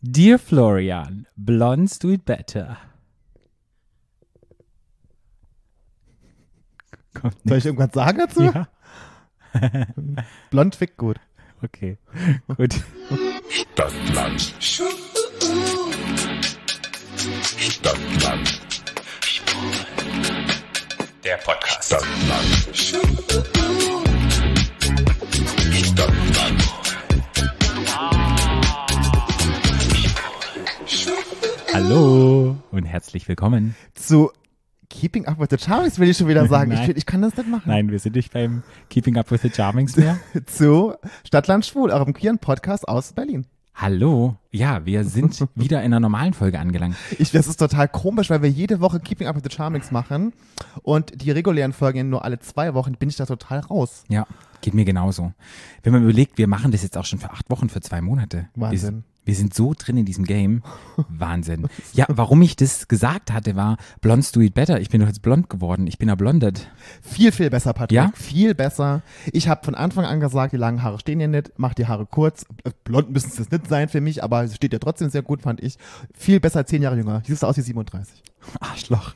Dear Florian, blondes do it better. Kommt Soll ich irgendwas sagen dazu? Ja, Blond fickt gut. okay. Gut. Stadtland. Stadtland. Der Podcast. Stadtland. Stadtland. Hallo und herzlich willkommen. Zu Keeping Up with the Charmings will ich schon wieder sagen. ich, ich kann das nicht machen. Nein, wir sind nicht beim Keeping Up with the Charmings mehr. Zu Stadtland Schwul, eurem queeren Podcast aus Berlin. Hallo. Ja, wir sind wieder in einer normalen Folge angelangt. Ich, das ist total komisch, weil wir jede Woche Keeping Up with the Charmings machen und die regulären Folgen nur alle zwei Wochen, bin ich da total raus. Ja, geht mir genauso. Wenn man überlegt, wir machen das jetzt auch schon für acht Wochen, für zwei Monate. Wahnsinn. Wir, wir sind so drin in diesem Game. Wahnsinn. Ja, warum ich das gesagt hatte, war, Blondes do it better. Ich bin doch jetzt blond geworden. Ich bin erblondet. Viel, viel besser, Patrick. Ja? Viel besser. Ich habe von Anfang an gesagt, die langen Haare stehen hier nicht, mach die Haare kurz. Äh, Blond müssen es das nicht sein für mich, aber es steht ja trotzdem sehr gut, fand ich. Viel besser, zehn Jahre jünger. Siehst du aus wie 37. Arschloch.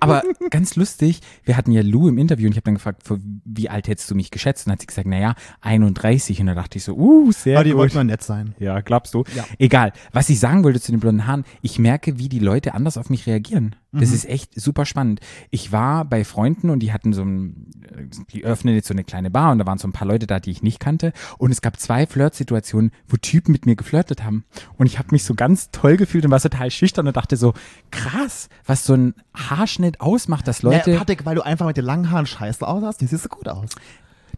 Aber ganz lustig, wir hatten ja Lou im Interview und ich habe dann gefragt, wie alt hättest du mich geschätzt? Und hat sie gesagt, naja, 31. Und da dachte ich so, uh, sehr aber die gut. wollten mal nett sein. Ja, glaubst du? Ja. Egal. Was ich sagen wollte zu den blonden Haaren, ich merke, wie die Leute anders auf mich reagieren. Das Mhm. ist echt super spannend. Ich war bei Freunden und die hatten so ein, die öffnen jetzt so eine kleine Bar und da waren so ein paar Leute da, die ich nicht kannte. Und es gab zwei Flirtsituationen, wo Typen mit mir geflirtet haben. Und ich habe mich so ganz toll gefühlt und war total schüchtern und dachte so, krass, was so ein Haarschnitt ausmacht, dass Leute. Ja, Patrick, weil du einfach mit den langen Haaren scheiße aussahst, die siehst du gut aus.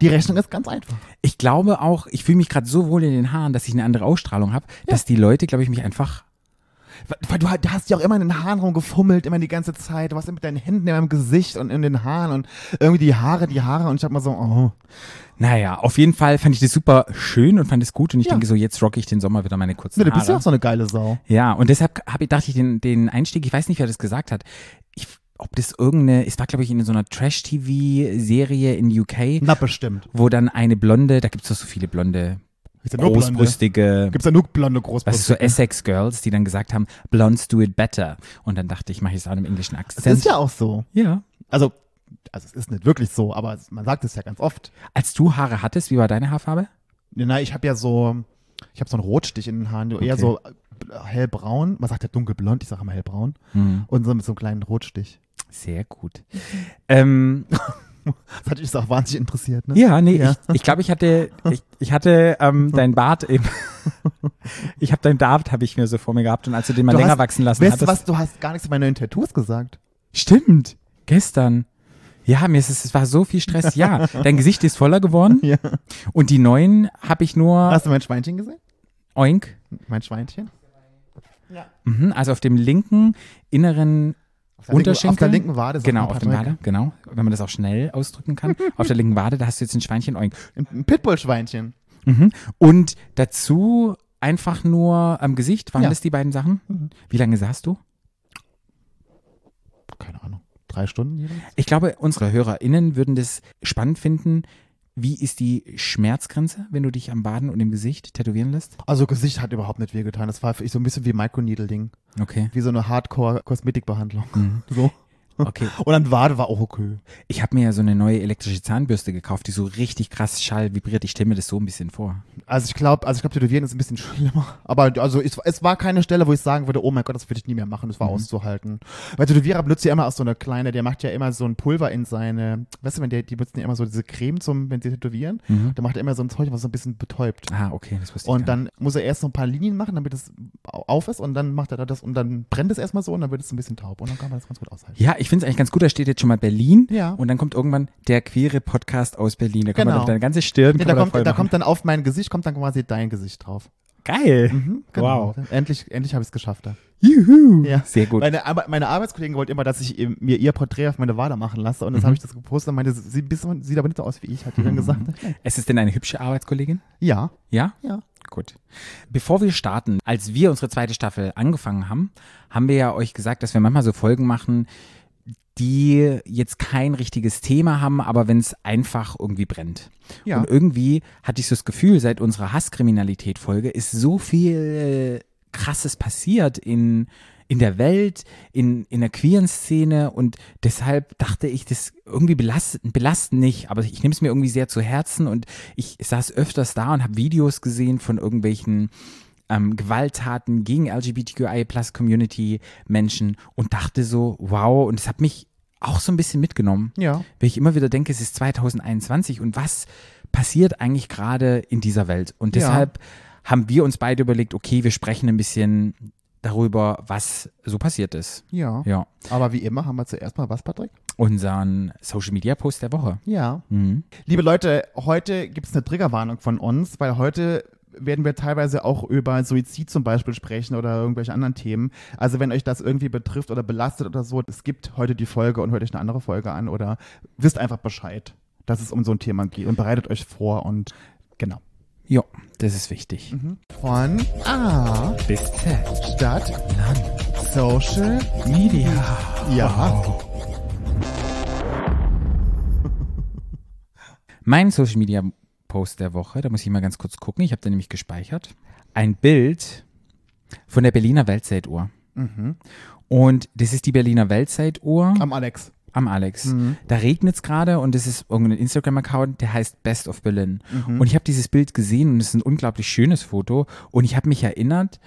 Die Rechnung ist ganz einfach. ich glaube auch, ich fühle mich gerade so wohl in den Haaren, dass ich eine andere Ausstrahlung habe, dass die Leute, glaube ich, mich einfach Weil- du, du hast ja auch immer in den Haaren rumgefummelt, immer die ganze Zeit. Du warst mit deinen Händen in meinem Gesicht und in den Haaren und irgendwie die Haare, die Haare und ich hab mal so, oh. Naja, auf jeden Fall fand ich das super schön und fand es gut und ich Ja. denke so, jetzt rocke ich den Sommer wieder meine kurzen Ne, du bist ja Haare. auch so eine geile Sau. ja, und deshalb hab ich, dachte ich den, den Einstieg, ich weiß nicht, wer das gesagt hat, ich, ob das irgendeine, es war glaube ich in so einer Trash-TV-Serie in UK, Na, bestimmt. wo dann eine blonde, da gibt's doch so viele blonde, Gibt's ja großbrüstige, Gibt's ja nur blonde was ist Großbrüste. so Essex-Girls, die dann gesagt haben, Blondes do it better. Und dann dachte ich, mache ich es auch im englischen Das Akzent. ist ja auch so. ja. Also, also es ist nicht wirklich so, aber es- man sagt es ja ganz oft. Als du Haare hattest, wie war deine Haarfarbe? Na, ich habe ja so, ich habe so einen Rotstich in den Haaren, eher Okay. so äh, hellbraun. Man sagt ja dunkelblond, ich sage immer hellbraun. Hm, Und so mit so einem kleinen Rotstich. sehr gut. ähm, Das hat dich auch wahnsinnig interessiert, ne? Ja, nee, Ja. ich, ich glaube, ich hatte, ich, ich hatte ähm, dein Bart eben. ich habe dein Bart, habe ich mir so vor mir gehabt und als du den mal Du länger hast- wachsen lassen Weißt du hattest. was, du hast gar nichts über neuen Tattoos gesagt. Stimmt, gestern. Ja, mir ist es, es war so viel Stress. Ja, dein Gesicht ist voller geworden Ja. und die neuen habe ich nur Hast du mein Schweinchen gesehen? oink. Mein Schweinchen? Mhm, also auf dem linken inneren Unterschenkel. Auf der linken Wade. Genau, auf dem Patrick. Wade, genau, wenn man das auch schnell ausdrücken kann. auf der linken Wade, da hast du jetzt ein Schweinchen. Ein ein Pitbull-Schweinchen. Mhm. Und dazu einfach nur am Gesicht, waren Ja. das die beiden Sachen? Mhm. Wie lange saßt du? Keine Ahnung. Drei Stunden jeweils? Ich glaube, unsere HörerInnen würden das spannend finden. Wie ist die Schmerzgrenze, wenn du dich am Baden und im Gesicht tätowieren lässt? Also Gesicht hat überhaupt nicht wehgetan. Das war für ich so ein bisschen wie Microneedling. Okay. Wie so eine Hardcore-Kosmetikbehandlung. Mhm. So. Okay. Und dann Wade war auch okay. Ich habe mir ja so eine neue elektrische Zahnbürste gekauft, die so richtig krass Schall vibriert. Ich stelle mir das so ein bisschen vor. Also ich glaube, also ich glaube, Tätowieren ist ein bisschen schlimmer. Aber also es, es war keine Stelle, wo ich sagen würde, oh mein Gott, das würde ich nie mehr machen. Das war Mhm. auszuhalten. Weil Tätowierer benutzt ja immer auch so eine kleine, der macht ja immer so ein Pulver in seine, weißt du, wenn der, die benutzen ja immer so diese Creme zum, wenn sie tätowieren. Mhm. Da macht er immer so ein Zeug, was so ein bisschen betäubt. Ah, okay, das wusste ich Und dann muss er erst so ein paar Linien machen, damit es au- auf ist und dann macht er da das und dann brennt es erstmal so und dann wird es ein bisschen taub und dann kann man das ganz gut aushalten. Ja, ich finde es eigentlich ganz gut, da steht jetzt schon mal Berlin Ja. und dann kommt irgendwann der queere Podcast aus Berlin. Da kommt Genau. man auf deine ganze Stirn. Ja, da, kommt, da machen. kommt dann auf mein Gesicht, kommt dann quasi dein Gesicht drauf. Geil. Mhm, Wow. Endlich, endlich habe ich es geschafft. Da. Juhu. Ja. Sehr gut. Meine, meine Arbeitskollegen wollte immer, dass ich mir ihr Porträt auf meine Wade machen lasse und dann Mhm. habe ich das gepostet und meinte, sie sieht aber nicht so aus wie ich, hat die dann gesagt. Es ist denn eine hübsche Arbeitskollegin? Ja, Ja? ja. Gut. Bevor wir starten, als wir unsere zweite Staffel angefangen haben, haben wir ja euch gesagt, dass wir manchmal so Folgen machen, die jetzt kein richtiges Thema haben, aber wenn es einfach irgendwie brennt. Ja. Und irgendwie hatte ich so das Gefühl, seit unserer Hasskriminalität-Folge ist so viel krasses passiert in, in der Welt, in, in der queeren Szene und deshalb dachte ich, das irgendwie belasten, belasten nicht, aber ich nehme es mir irgendwie sehr zu Herzen und ich saß öfters da und habe Videos gesehen von irgendwelchen ähm, Gewalttaten gegen LGBTQI Plus Community Menschen und dachte so, wow, und es hat mich auch so ein bisschen mitgenommen, Ja. weil ich immer wieder denke, es ist 2021 und was passiert eigentlich gerade in dieser Welt? Und Ja. deshalb haben wir uns beide überlegt, okay, wir sprechen ein bisschen darüber, was so passiert ist. Ja. Ja. Aber wie immer haben wir zuerst mal was, Patrick? Unseren Social Media Post der Woche. Ja. Mhm. Liebe Leute, heute gibt es eine Triggerwarnung von uns, weil heute werden wir teilweise auch über Suizid zum Beispiel sprechen oder irgendwelche anderen Themen. Also wenn euch das irgendwie betrifft oder belastet oder so, es gibt heute die Folge und hört euch eine andere Folge an oder wisst einfach Bescheid, dass es um so ein Thema geht und bereitet euch vor und genau. Ja, das ist wichtig. Von A, Bis Z. Stadt, Land, Social, Media. ja. Mein Social Media Post der Woche, da muss ich mal ganz kurz gucken, ich habe da nämlich gespeichert. Ein Bild von der Berliner Weltzeituhr. Und das ist die Berliner Weltzeituhr Am Alex. am Alex. Da regnet es gerade und das ist irgendein Instagram-Account, der heißt Best of Berlin. Und ich habe dieses Bild gesehen und es ist ein unglaublich schönes Foto. Und ich habe mich erinnert,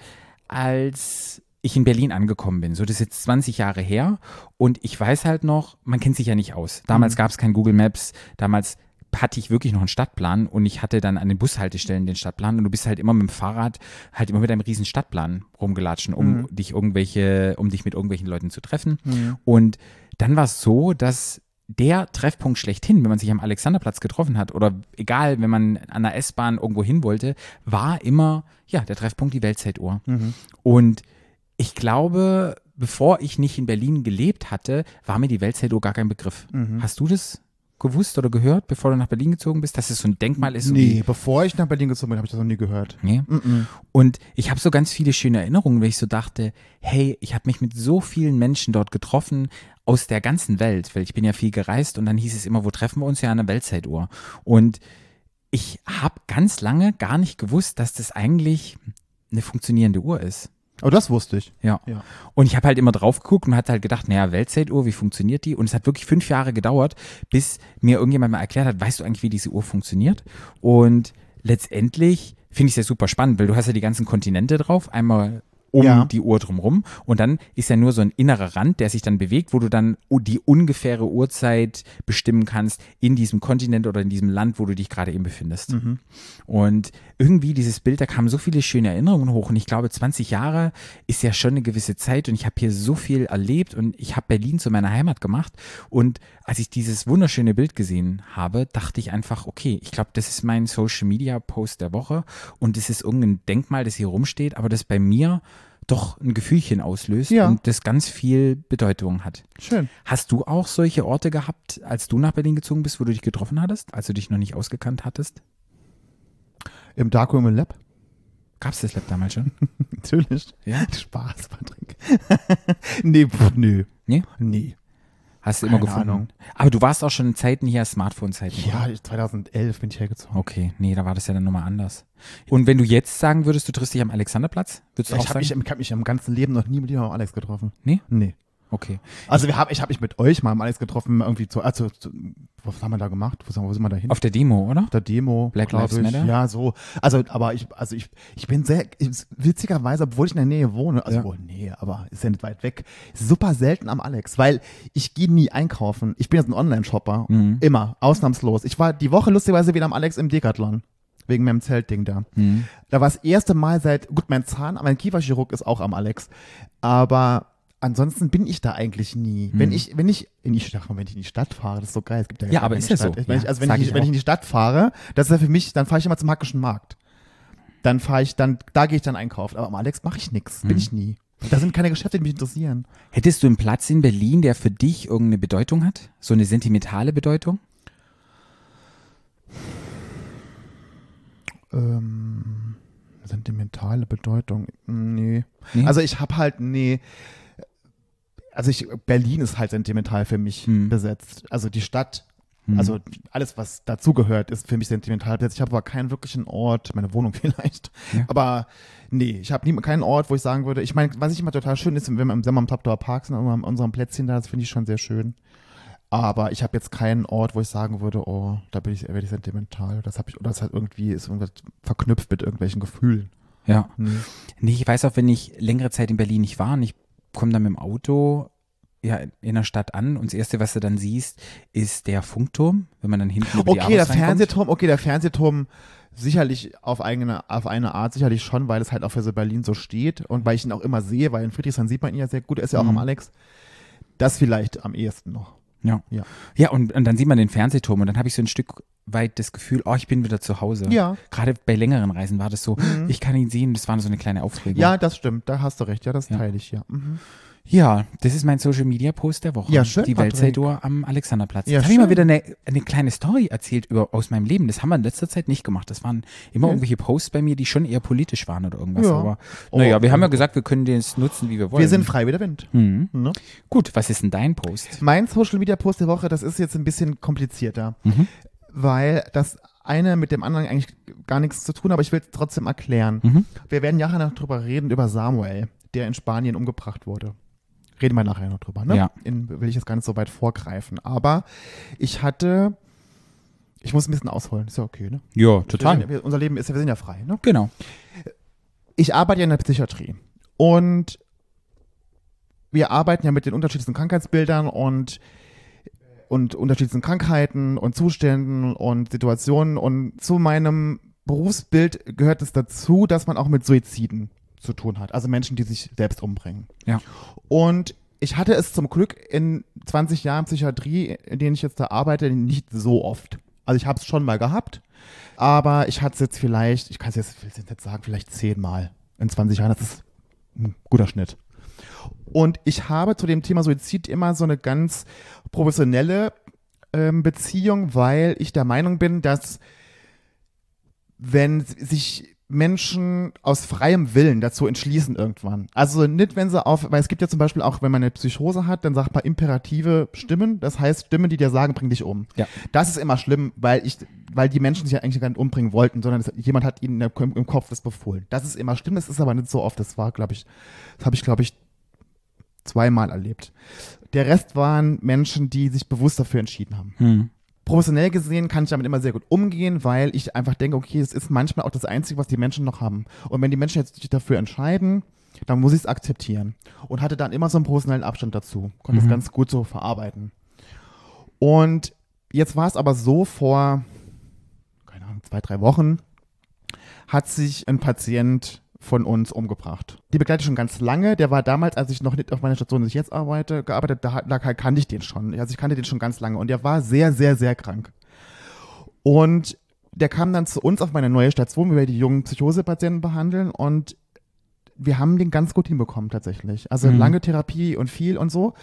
als ich in Berlin angekommen bin. So, das ist jetzt 20 Jahre her. Und ich weiß halt noch, man kennt sich ja nicht aus. Damals gab es kein Google Maps. Damals hatte ich wirklich noch einen Stadtplan und ich hatte dann an den Bushaltestellen den Stadtplan und du bist halt immer mit dem Fahrrad halt immer mit einem riesen Stadtplan rumgelatschen, um dich irgendwelche, um dich mit irgendwelchen Leuten zu treffen. Und dann war es so, dass der Treffpunkt schlechthin, wenn man sich am Alexanderplatz getroffen hat oder egal, wenn man an der S-Bahn irgendwo hin wollte, war immer, ja, der Treffpunkt die Weltzeituhr. Und ich glaube, bevor ich nicht in Berlin gelebt hatte, war mir die Weltzeituhr gar kein Begriff. Hast du das gewusst oder gehört, bevor du nach Berlin gezogen bist, dass es so ein Denkmal ist? Nee, bevor ich nach Berlin gezogen bin, habe ich das noch nie gehört. Nee. Und ich habe so ganz viele schöne Erinnerungen, weil ich so dachte, hey, ich habe mich mit so vielen Menschen dort getroffen aus der ganzen Welt, weil ich bin ja viel gereist und dann hieß es immer, wo treffen wir uns ja an der Weltzeituhr. Und ich habe ganz lange gar nicht gewusst, dass das eigentlich eine funktionierende Uhr ist. Aber das wusste ich. Ja. Ja. Und ich habe halt immer drauf geguckt und hatte halt gedacht, naja, Weltzeituhr, wie funktioniert die? Und es hat wirklich fünf Jahre gedauert, bis mir irgendjemand mal erklärt hat, weißt du eigentlich, wie diese Uhr funktioniert? Und letztendlich finde ich es ja super spannend, weil du hast ja die ganzen Kontinente drauf, einmal um Ja. die Uhr drumrum und dann ist ja nur so ein innerer Rand, der sich dann bewegt, wo du dann die ungefähre Uhrzeit bestimmen kannst in diesem Kontinent oder in diesem Land, wo du dich gerade eben befindest. Und irgendwie dieses Bild, da kamen so viele schöne Erinnerungen hoch und ich glaube, 20 Jahre ist ja schon eine gewisse Zeit und ich habe hier so viel erlebt und ich habe Berlin zu meiner Heimat gemacht und als ich dieses wunderschöne Bild gesehen habe, dachte ich einfach, okay, ich glaube, das ist mein Social Media Post der Woche und es ist irgendein Denkmal, das hier rumsteht, aber das bei mir doch ein Gefühlchen auslöst Ja. und das ganz viel Bedeutung hat. Schön. Hast du auch solche Orte gehabt, als du nach Berlin gezogen bist, wo du dich getroffen hattest, als du dich noch nicht ausgekannt hattest? Im Darkroom im Lab? Gab es das Lab damals schon? Natürlich. Ja? Spaß, Patrick. nee, pff, nö. Nee? Nee. Hast du immer gefunden? Ahnung. Aber du warst auch schon in Zeiten hier, Smartphone-Zeiten. Ja, oder? ich- 2011 bin ich hergezogen. Okay, nee, da war das ja dann nochmal anders. Und wenn du jetzt sagen würdest, du triffst dich am Alexanderplatz, würdest du Ich auch habe sagen? mich, ich hab mich im ganzen Leben noch nie mit jemandem Alex getroffen. Nee? Nee. Okay. Also wir hab, ich habe mich mit euch mal am Alex getroffen, irgendwie zu, also, zu, was haben wir da gemacht? Wo sind, wo sind wir da hin? Auf der Demo, oder? der Demo, Black Lives ich. Matter? Ja, so. Also, aber ich, also ich, ich bin sehr, ich, witzigerweise, obwohl ich in der Nähe wohne, also Ja. wohl, nee, aber ist ja nicht weit weg, super selten am Alex, weil ich gehe nie einkaufen. Ich bin jetzt ein Online-Shopper. Mhm. Immer, ausnahmslos. Ich war die Woche lustigerweise wieder am Alex im Decathlon. Wegen meinem Zeltding da. Mhm. Da war das erste Mal seit, gut, mein Zahn, mein Kieferchirurg ist auch am Alex. Aber ansonsten bin ich da eigentlich nie. Wenn ich, wenn ich, in die Stadt, wenn ich in die Stadt fahre, das ist so geil. Es gibt ja, Mhm. Ja, aber ist ja Stadt. so. Wenn Ja, ich, also wenn ich, ich wenn ich in die Stadt fahre, das ist ja für mich, dann fahre ich immer zum Hackischen Markt. Dann fahre ich, dann, da gehe ich dann einkaufen. Aber am Alex mache ich nichts. Mhm. Bin ich nie. Da sind keine Geschäfte, die mich interessieren. Hättest du einen Platz in Berlin, der für dich irgendeine Bedeutung hat? So eine sentimentale Bedeutung? Ähm, sentimentale Bedeutung. Nee. Nee? Also ich habe halt, nee. Also ich, Berlin ist halt sentimental für mich Hm. besetzt. Also die Stadt Hm. Also alles, was dazugehört, ist für mich sentimental. Ich habe aber keinen wirklichen Ort, meine Wohnung vielleicht. Ja. Aber nee, ich habe keinen Ort, wo ich sagen würde, ich meine, was ich immer total schön ist, wenn wir im Sommer am Taptower Park sind, an unserem Plätzchen da, das finde ich schon sehr schön. Aber ich habe jetzt keinen Ort, wo ich sagen würde, oh, da bin ich, werde ich sentimental. Das habe ich, oder das hat irgendwie, ist irgendwas verknüpft mit irgendwelchen Gefühlen. Ja. Nee. Nee, ich weiß auch, wenn ich längere Zeit in Berlin nicht war und ich komme dann mit dem Auto ja, in der Stadt an und das Erste, was du dann siehst, ist der Funkturm, wenn man dann hinten über die Okay, der. Fernsehturm, okay, der Fernsehturm sicherlich auf eigene, auf eine Art sicherlich schon, weil es halt auch für so Berlin so steht und weil ich ihn auch immer sehe, weil in Friedrichshain sieht man ihn ja sehr gut, er ist ja auch Mhm. am Alex. Das vielleicht am ehesten noch. Ja. Ja. Ja, und, und dann sieht man den Fernsehturm und dann habe ich so ein Stück weit das Gefühl, oh, ich bin wieder zu Hause. Ja. Gerade bei längeren Reisen war das so, ich kann ihn sehen, das war so eine kleine Aufregung. Ja, das stimmt, da hast du recht, ja, das Ja. teile ich, ja. Mhm. Ja, das ist mein Social Media Post der Woche. Ja, schön, Die. Weltzeituhr am Alexanderplatz. Ja, Jetzt habe ich mal wieder eine, eine kleine Story erzählt über, aus meinem Leben. Das haben wir in letzter Zeit nicht gemacht. Das waren immer Ja. irgendwelche Posts bei mir, die schon eher politisch waren oder irgendwas. Ja. Aber Oh, naja, wir haben ja gesagt, wir können das nutzen, wie wir wollen. Wir sind frei wie der Wind. Mhm. Ne? Gut, was ist denn dein Post? Mein Social Media Post der Woche, das ist jetzt ein bisschen komplizierter, Mhm. weil das eine mit dem anderen eigentlich gar nichts zu tun, hat, aber ich will es trotzdem erklären. Mhm. Wir werden nachher noch drüber reden, über Samuel, der in Spanien umgebracht wurde. Reden wir nachher noch drüber, ne? Ja. In, will ich jetzt gar nicht so weit vorgreifen. Aber ich hatte, ich muss ein bisschen ausholen, ist ja okay, ne? Ja, total. sind, unser Leben ist ja, wir sind ja frei, ne? Genau. ich arbeite ja in der Psychiatrie und wir arbeiten ja mit den unterschiedlichsten Krankheitsbildern und und unterschiedlichsten Krankheiten und Zuständen und Situationen und zu meinem Berufsbild gehört es dazu, dass man auch mit Suiziden zu tun hat, also Menschen, die sich selbst umbringen. Ja. Und ich hatte es zum Glück in 20 Jahren Psychiatrie, in denen ich jetzt da arbeite, nicht so oft. Also ich habe es schon mal gehabt, aber ich hatte es jetzt vielleicht, ich kann es jetzt, jetzt sagen, vielleicht zehnmal in 20 Jahren. Das ist ein guter Schnitt. Und ich habe zu dem Thema Suizid immer so eine ganz professionelle ähm, Beziehung, weil ich der Meinung bin, dass wenn sich Menschen aus freiem Willen dazu entschließen irgendwann. Also nicht, wenn sie auf, weil es gibt ja zum Beispiel auch, wenn man eine Psychose hat, dann sagt man imperative Stimmen. Das heißt Stimmen, die dir sagen, bring dich um. Ja. Das ist immer schlimm, weil ich, weil die Menschen sich ja eigentlich gar nicht umbringen wollten, sondern es, jemand hat ihnen im, Kopf das befohlen. Das ist immer schlimm, das ist aber nicht so oft. Das war, glaube ich, das habe ich, glaube ich, zweimal erlebt. Der Rest waren Menschen, die sich bewusst dafür entschieden haben Hm. Professionell gesehen kann ich damit immer sehr gut umgehen, weil ich einfach denke, okay, es ist manchmal auch das Einzige, was die Menschen noch haben. Und wenn die Menschen jetzt sich dafür entscheiden, dann muss ich es akzeptieren. Und hatte dann immer so einen professionellen Abstand dazu. Konnte Mhm. es ganz gut so verarbeiten. Und jetzt war es aber so, vor, keine Ahnung, zwei, drei Wochen, hat sich ein Patient von uns umgebracht. Die begleite ich schon ganz lange. Der war damals, als ich noch nicht auf meiner Station, wo ich jetzt arbeite, gearbeitet, da, da kannte ich den schon. Also ich kannte den schon ganz lange. Und der war sehr, sehr, sehr krank. Und der kam dann zu uns auf meine neue Station, wo wir die jungen Psychosepatienten behandeln. Und wir haben den ganz gut hinbekommen tatsächlich. Also Mhm. lange Therapie und viel und so.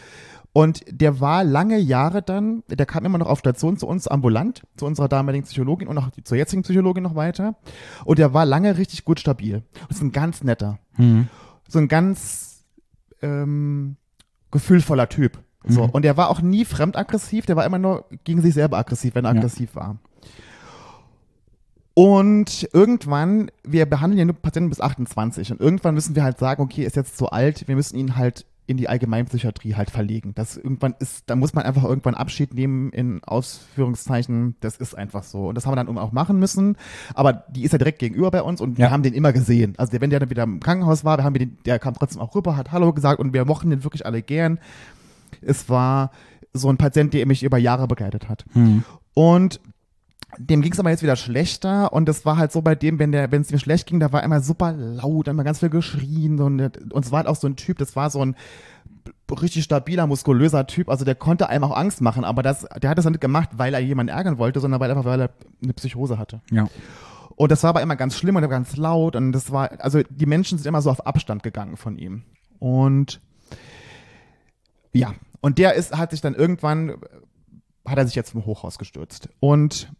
Und der war lange Jahre dann, der kam immer noch auf Station zu uns ambulant, zu unserer damaligen Psychologin und auch zur jetzigen Psychologin noch weiter. Und der war lange richtig gut stabil. Und ist ein ganz netter, Hm. so ein ganz ähm, gefühlvoller Typ. So. Mhm. Und der war auch nie fremdaggressiv, der war immer nur gegen sich selber aggressiv, wenn er Ja. aggressiv war. Und irgendwann, wir behandeln ja nur Patienten bis 28 und irgendwann müssen wir halt sagen, okay, ist jetzt zu alt, wir müssen ihn halt in die Allgemeinpsychiatrie halt verlegen. Das irgendwann ist, da muss man einfach irgendwann Abschied nehmen in Ausführungszeichen, das ist einfach so. Und das haben wir dann auch machen müssen, aber die ist ja direkt gegenüber bei uns und Ja. wir haben den immer gesehen. Also der, wenn der dann wieder im Krankenhaus war, wir haben den, der kam trotzdem auch rüber, hat Hallo gesagt und wir mochten den wirklich alle gern. Es war so ein Patient, der mich über Jahre begleitet hat. Hm. Und dem ging es aber jetzt wieder schlechter und das war halt so bei dem, wenn der, wenn es ihm schlecht ging, da war er immer super laut, immer ganz viel geschrien und, und es war halt auch so ein Typ, das war so ein richtig stabiler, muskulöser Typ, also der konnte einem auch Angst machen, aber das, der hat das nicht gemacht, weil er jemanden ärgern wollte, sondern weil einfach, weil er eine Psychose hatte. Ja. Und das war aber immer ganz schlimm und ganz laut und das war, also die Menschen sind immer so auf Abstand gegangen von ihm. Und ja, und der ist, hat sich dann irgendwann, hat er sich jetzt vom Hochhaus gestürzt. Und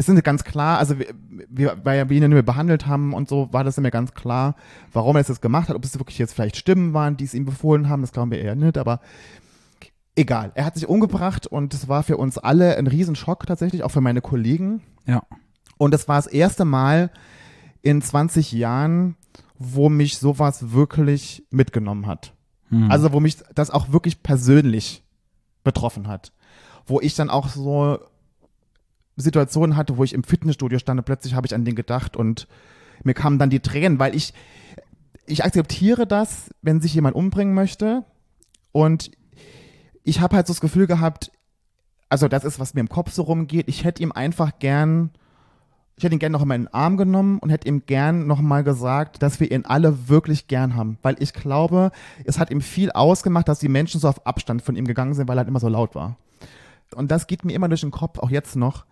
es sind ganz klar, also wir, wir, weil wir ihn ja nur behandelt haben und so, war das mir ganz klar, warum er das gemacht hat, ob es wirklich jetzt vielleicht Stimmen waren, die es ihm befohlen haben, das glauben wir eher nicht, aber egal. Er hat sich umgebracht und es war für uns alle ein Riesenschock tatsächlich, auch für meine Kollegen. Ja. Und es war das erste Mal in 20 Jahren, wo mich sowas wirklich mitgenommen hat. Hm. Also wo mich das auch wirklich persönlich betroffen hat. Wo ich dann auch so Situationen hatte, wo ich im Fitnessstudio stand und plötzlich habe ich an den gedacht und mir kamen dann die Tränen, weil ich, ich akzeptiere das, wenn sich jemand umbringen möchte und ich habe halt so das Gefühl gehabt, also das ist, was mir im Kopf so rumgeht, ich hätte ihm einfach gern, ich hätte ihn gern noch in meinen Arm genommen und hätte ihm gern nochmal gesagt, dass wir ihn alle wirklich gern haben. Weil ich glaube, es hat ihm viel ausgemacht, dass die Menschen so auf Abstand von ihm gegangen sind, weil er halt immer so laut war. Und das geht mir immer durch den Kopf, auch jetzt noch,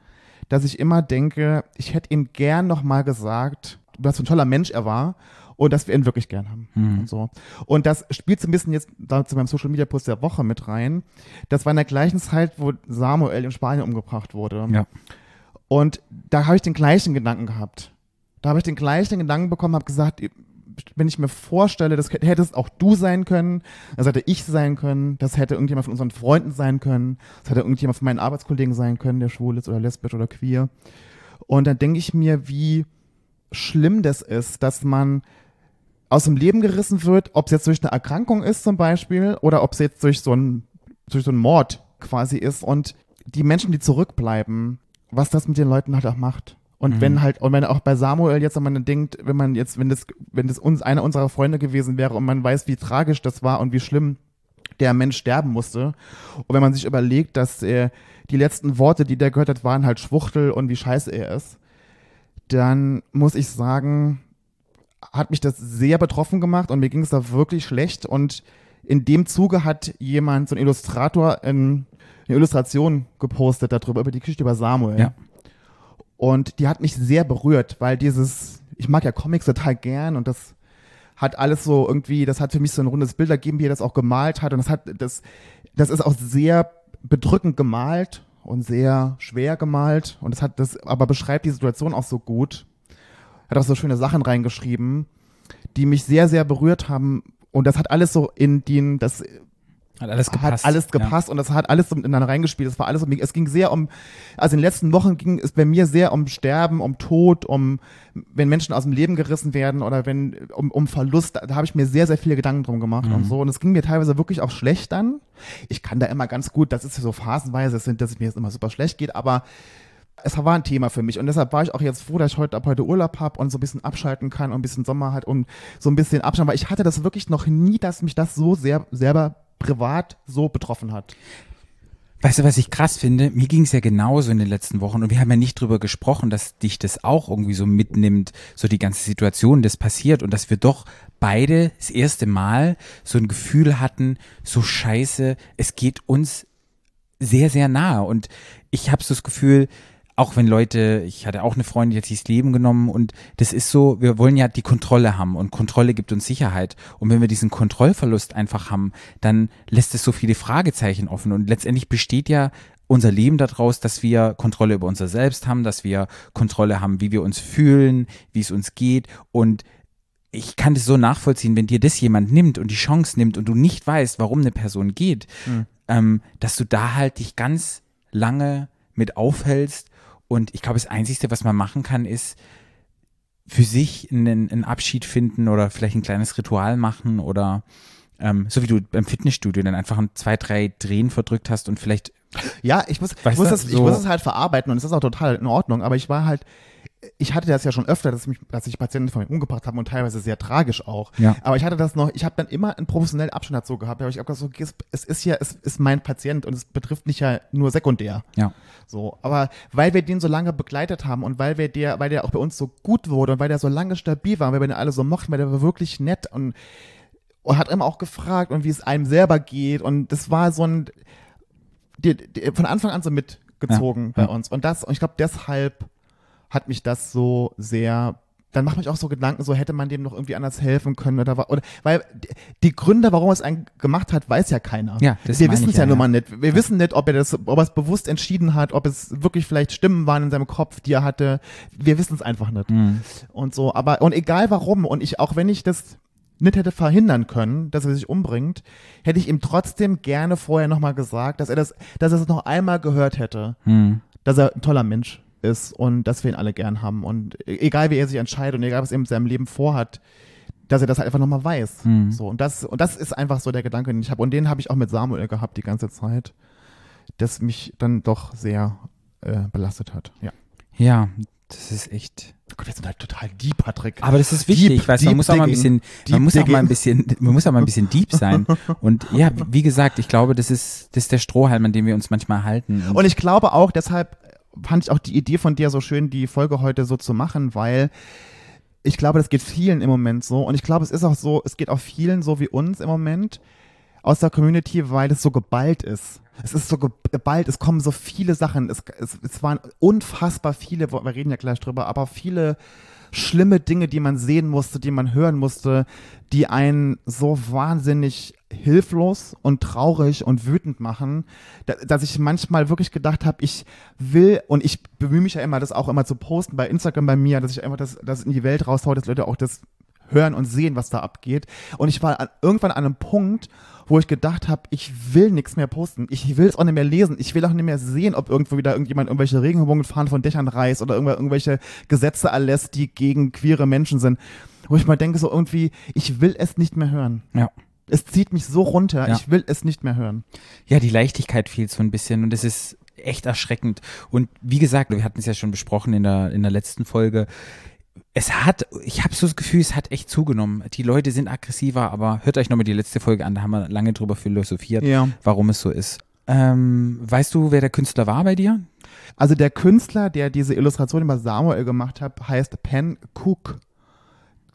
dass ich immer denke, ich hätte ihm gern nochmal gesagt, was für ein toller Mensch er war und dass wir ihn wirklich gern haben. Mhm. Und so. Und das spielt so ein bisschen jetzt da zu meinem Social Media Post der Woche mit rein. Das war in der gleichen Zeit, wo Samuel in Spanien umgebracht wurde. Ja. Und da habe ich den gleichen Gedanken gehabt. Da habe ich den gleichen Gedanken bekommen, habe gesagt, wenn ich mir vorstelle, das hätte es auch du sein können, das hätte ich sein können, das hätte irgendjemand von unseren Freunden sein können, das hätte irgendjemand von meinen Arbeitskollegen sein können, der schwul ist oder lesbisch oder queer. Und dann denke ich mir, wie schlimm das ist, dass man aus dem Leben gerissen wird, ob es jetzt durch eine Erkrankung ist zum Beispiel oder ob es jetzt durch so ein durch so einen Mord quasi ist und die Menschen, die zurückbleiben, was das mit den Leuten halt auch macht. Und Mhm. wenn halt, und wenn auch bei Samuel jetzt, wenn man denkt, wenn man jetzt, wenn das, wenn das uns einer unserer Freunde gewesen wäre und man weiß, wie tragisch das war und wie schlimm der Mensch sterben musste. Und wenn man sich überlegt, dass er die letzten Worte, die der gehört hat, waren halt Schwuchtel und wie scheiße er ist, dann muss ich sagen, hat mich das sehr betroffen gemacht und mir ging es da wirklich schlecht. Und in dem Zuge hat jemand, so ein Illustrator, in, eine Illustration gepostet darüber, über die Geschichte über Samuel. Ja. Und die hat mich sehr berührt, weil dieses, ich mag ja Comics total gern und das hat alles so irgendwie, das hat für mich so ein rundes Bild ergeben, wie er das auch gemalt hat. Und das hat, das, das ist auch sehr bedrückend gemalt und sehr schwer gemalt. Und das hat das, aber beschreibt die Situation auch so gut. Hat auch so schöne Sachen reingeschrieben, die mich sehr, sehr berührt haben. Und das hat alles so in den, das Hat alles gepasst. hat alles gepasst und das hat alles so miteinander reingespielt. Es war alles um, es ging sehr um, also in den letzten Wochen ging es bei mir sehr um Sterben, um Tod, um, wenn Menschen aus dem Leben gerissen werden oder wenn, um, um Verlust. Da, da habe ich mir sehr, sehr viele Gedanken drum gemacht und so. Und es ging mir teilweise wirklich auch schlecht dann. Ich kann da immer ganz gut, das ist ja so phasenweise, das sind, dass es mir jetzt immer super schlecht geht, aber es war ein Thema für mich und deshalb war ich auch jetzt froh, dass ich heute ab heute Urlaub habe und so ein bisschen abschalten kann und ein bisschen Sommer hat und so ein bisschen abschalten, weil ich hatte das wirklich noch nie, dass mich das so sehr selber privat so betroffen hat. Weißt du, was ich krass finde? Mir ging es ja genauso in den letzten Wochen und wir haben ja nicht drüber gesprochen, dass dich das auch irgendwie so mitnimmt, so die ganze Situation, das passiert und dass wir doch beide das erste Mal so ein Gefühl hatten, so scheiße, es geht uns sehr, sehr nahe und ich habe so das Gefühl, auch wenn Leute, ich hatte auch eine Freundin, die hat sich das Leben genommen und das ist so, wir wollen ja die Kontrolle haben und Kontrolle gibt uns Sicherheit. Und wenn wir diesen Kontrollverlust einfach haben, dann lässt es so viele Fragezeichen offen. Und letztendlich besteht ja unser Leben daraus, dass wir Kontrolle über unser Selbst haben, dass wir Kontrolle haben, wie wir uns fühlen, wie es uns geht. Und ich kann das so nachvollziehen, wenn dir das jemand nimmt und die Chance nimmt und du nicht weißt, warum eine Person geht, ähm, dass du da halt dich ganz lange mit aufhältst und ich glaube, das Einzige, was man machen kann, ist für sich einen, einen Abschied finden oder vielleicht ein kleines Ritual machen oder ähm, so wie du beim Fitnessstudio dann einfach ein, zwei, drei Drehen verdrückt hast und vielleicht Ja, ich muss, ich muss, das, ich so- muss es halt verarbeiten und es ist auch total in Ordnung, aber ich war halt, ich hatte das ja schon öfter, dass, mich, dass sich Patienten von mir umgebracht haben und teilweise sehr tragisch auch. Ja. Aber ich hatte das noch, ich habe dann immer einen professionellen Abstand dazu gehabt, aber ich habe gesagt, okay, es- ist ja, es ist mein Patient und es betrifft mich ja nur sekundär. ja. So, aber weil wir den so lange begleitet haben und weil wir der, weil der auch bei uns so gut wurde und weil der so lange stabil war, weil wir den alle so mochten, weil der war wirklich nett und, und hat immer auch gefragt und wie es einem selber geht und das war so ein, die, die, von Anfang an so mitgezogen Ja, bei uns und das, und ich glaube deshalb hat mich das so sehr dann macht mich auch so Gedanken, so hätte man dem noch irgendwie anders helfen können oder, oder weil die- Gründe, warum er es gemacht hat, weiß ja keiner. Ja, das Wir wissen es ja, ja, ja. mal nicht. Wir wissen nicht, ob er das, ob er es bewusst entschieden hat, ob es wirklich vielleicht Stimmen waren in seinem Kopf, die er hatte. Wir wissen es einfach nicht. Mhm. Und so, aber und egal warum und ich auch wenn ich das nicht hätte verhindern können, dass er sich umbringt, hätte ich ihm trotzdem gerne vorher nochmal gesagt, dass er das, dass er es noch einmal gehört hätte, Hm. dass er ein toller Mensch ist und dass wir ihn alle gern haben. Und e- egal wie er sich entscheidet und egal was er mit seinem Leben vorhat, dass er das halt einfach nochmal weiß. Mhm. So, und das, und das ist einfach so der Gedanke, den ich habe. Und den habe ich auch mit Samuel gehabt die ganze Zeit, das mich dann doch sehr äh, belastet hat. Ja. Ja, das ist echt. Oh Gott, wir sind halt total deep, Patrick. Aber das ist wichtig, Deep, weißt du, man deep muss auch mal ein bisschen, Deep man muss auch mal ein bisschen, man muss auch mal ein bisschen deep sein. Und ja, wie gesagt, ich glaube, das ist, das ist der Strohhalm, an dem wir uns manchmal halten. Und ich glaube auch, deshalb fand ich auch die Idee von dir so schön, die Folge heute so zu machen, weil ich glaube, das geht vielen im Moment so. Und ich glaube, es ist auch so, es geht auch vielen so wie uns im Moment aus der Community, weil es so geballt ist. Es ist so ge- geballt, es kommen so viele Sachen. Es, es, es waren unfassbar viele, wir reden ja gleich drüber, aber viele schlimme Dinge, die man sehen musste, die man hören musste, die einen so wahnsinnig hilflos und traurig und wütend machen, da, dass ich manchmal wirklich gedacht habe, ich will und ich bemühe mich ja immer, das auch immer zu posten bei Instagram bei mir, dass ich einfach das, das in die Welt raushaue, dass Leute auch das hören und sehen, was da abgeht. Und ich war an, irgendwann an einem Punkt, wo ich gedacht habe, ich will nichts mehr posten. Ich will es auch nicht mehr lesen. Ich will auch nicht mehr sehen, ob irgendwo wieder irgendjemand irgendwelche Regenbogenfahnen von Dächern reißt oder irgendw- irgendwelche Gesetze erlässt, die gegen queere Menschen sind. Wo ich mal denke, so irgendwie, ich will es nicht mehr hören. ja. Es zieht mich so runter, Ja. ich will es nicht mehr hören. Ja, die Leichtigkeit fehlt so ein bisschen und es ist echt erschreckend. Und wie gesagt, wir hatten es ja schon besprochen in der, in der letzten Folge. Es hat, ich habe so das Gefühl, es hat echt zugenommen. Die Leute sind aggressiver, aber hört euch nochmal die letzte Folge an, da haben wir lange drüber philosophiert, Ja. warum es so ist. Ähm, weißt du, wer der Künstler war bei dir? Also der Künstler, der diese Illustration über Samuel gemacht hat, heißt Pen Cook.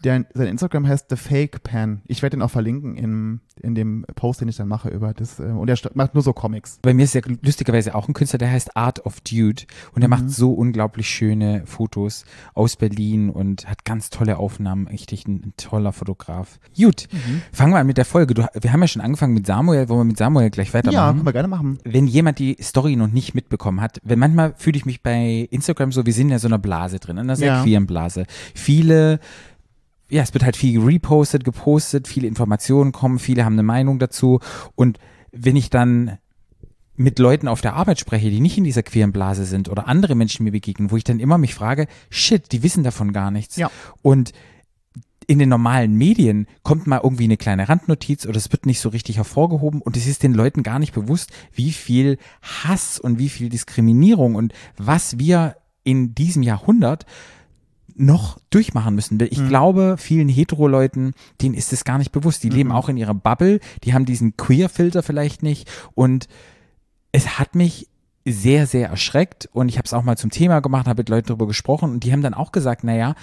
Der, sein Instagram heißt The Fake Pen. Ich werde den auch verlinken in, in dem Post, den ich dann mache über das. äh, Und er macht nur so Comics. Bei mir ist ja lustigerweise auch ein Künstler, der heißt Art of Dude und er macht so unglaublich schöne Fotos aus Berlin und hat ganz tolle Aufnahmen. Richtig ein, ein toller Fotograf. Gut, fangen wir an mit der Folge. Du, wir haben ja schon angefangen mit Samuel, wollen wir mit Samuel gleich Ja, weitermachen? können wir gerne machen. wenn jemand die Story noch nicht mitbekommen hat, wenn manchmal fühle ich mich bei Instagram so, wir sind ja so einer Blase drin, in einer sehr Ja. queeren Blase. Viele, ja, es wird halt viel repostet, gepostet, viele Informationen kommen, viele haben eine Meinung dazu und wenn ich dann mit Leuten auf der Arbeit spreche, die nicht in dieser queeren Blase sind oder andere Menschen mir begegnen, wo ich dann immer mich frage, shit, die wissen davon gar nichts. Ja. Und in den normalen Medien kommt mal irgendwie eine kleine Randnotiz oder es wird nicht so richtig hervorgehoben und es ist den Leuten gar nicht bewusst, wie viel Hass und wie viel Diskriminierung und was wir in diesem Jahrhundert noch durchmachen müssen. Ich glaube, vielen Hetero-Leuten, denen ist es gar nicht bewusst. Die leben auch in ihrer Bubble, die haben diesen Queer-Filter vielleicht nicht und es hat mich sehr, sehr erschreckt und ich habe es auch mal zum Thema gemacht, habe mit Leuten darüber gesprochen und die haben dann auch gesagt, naja,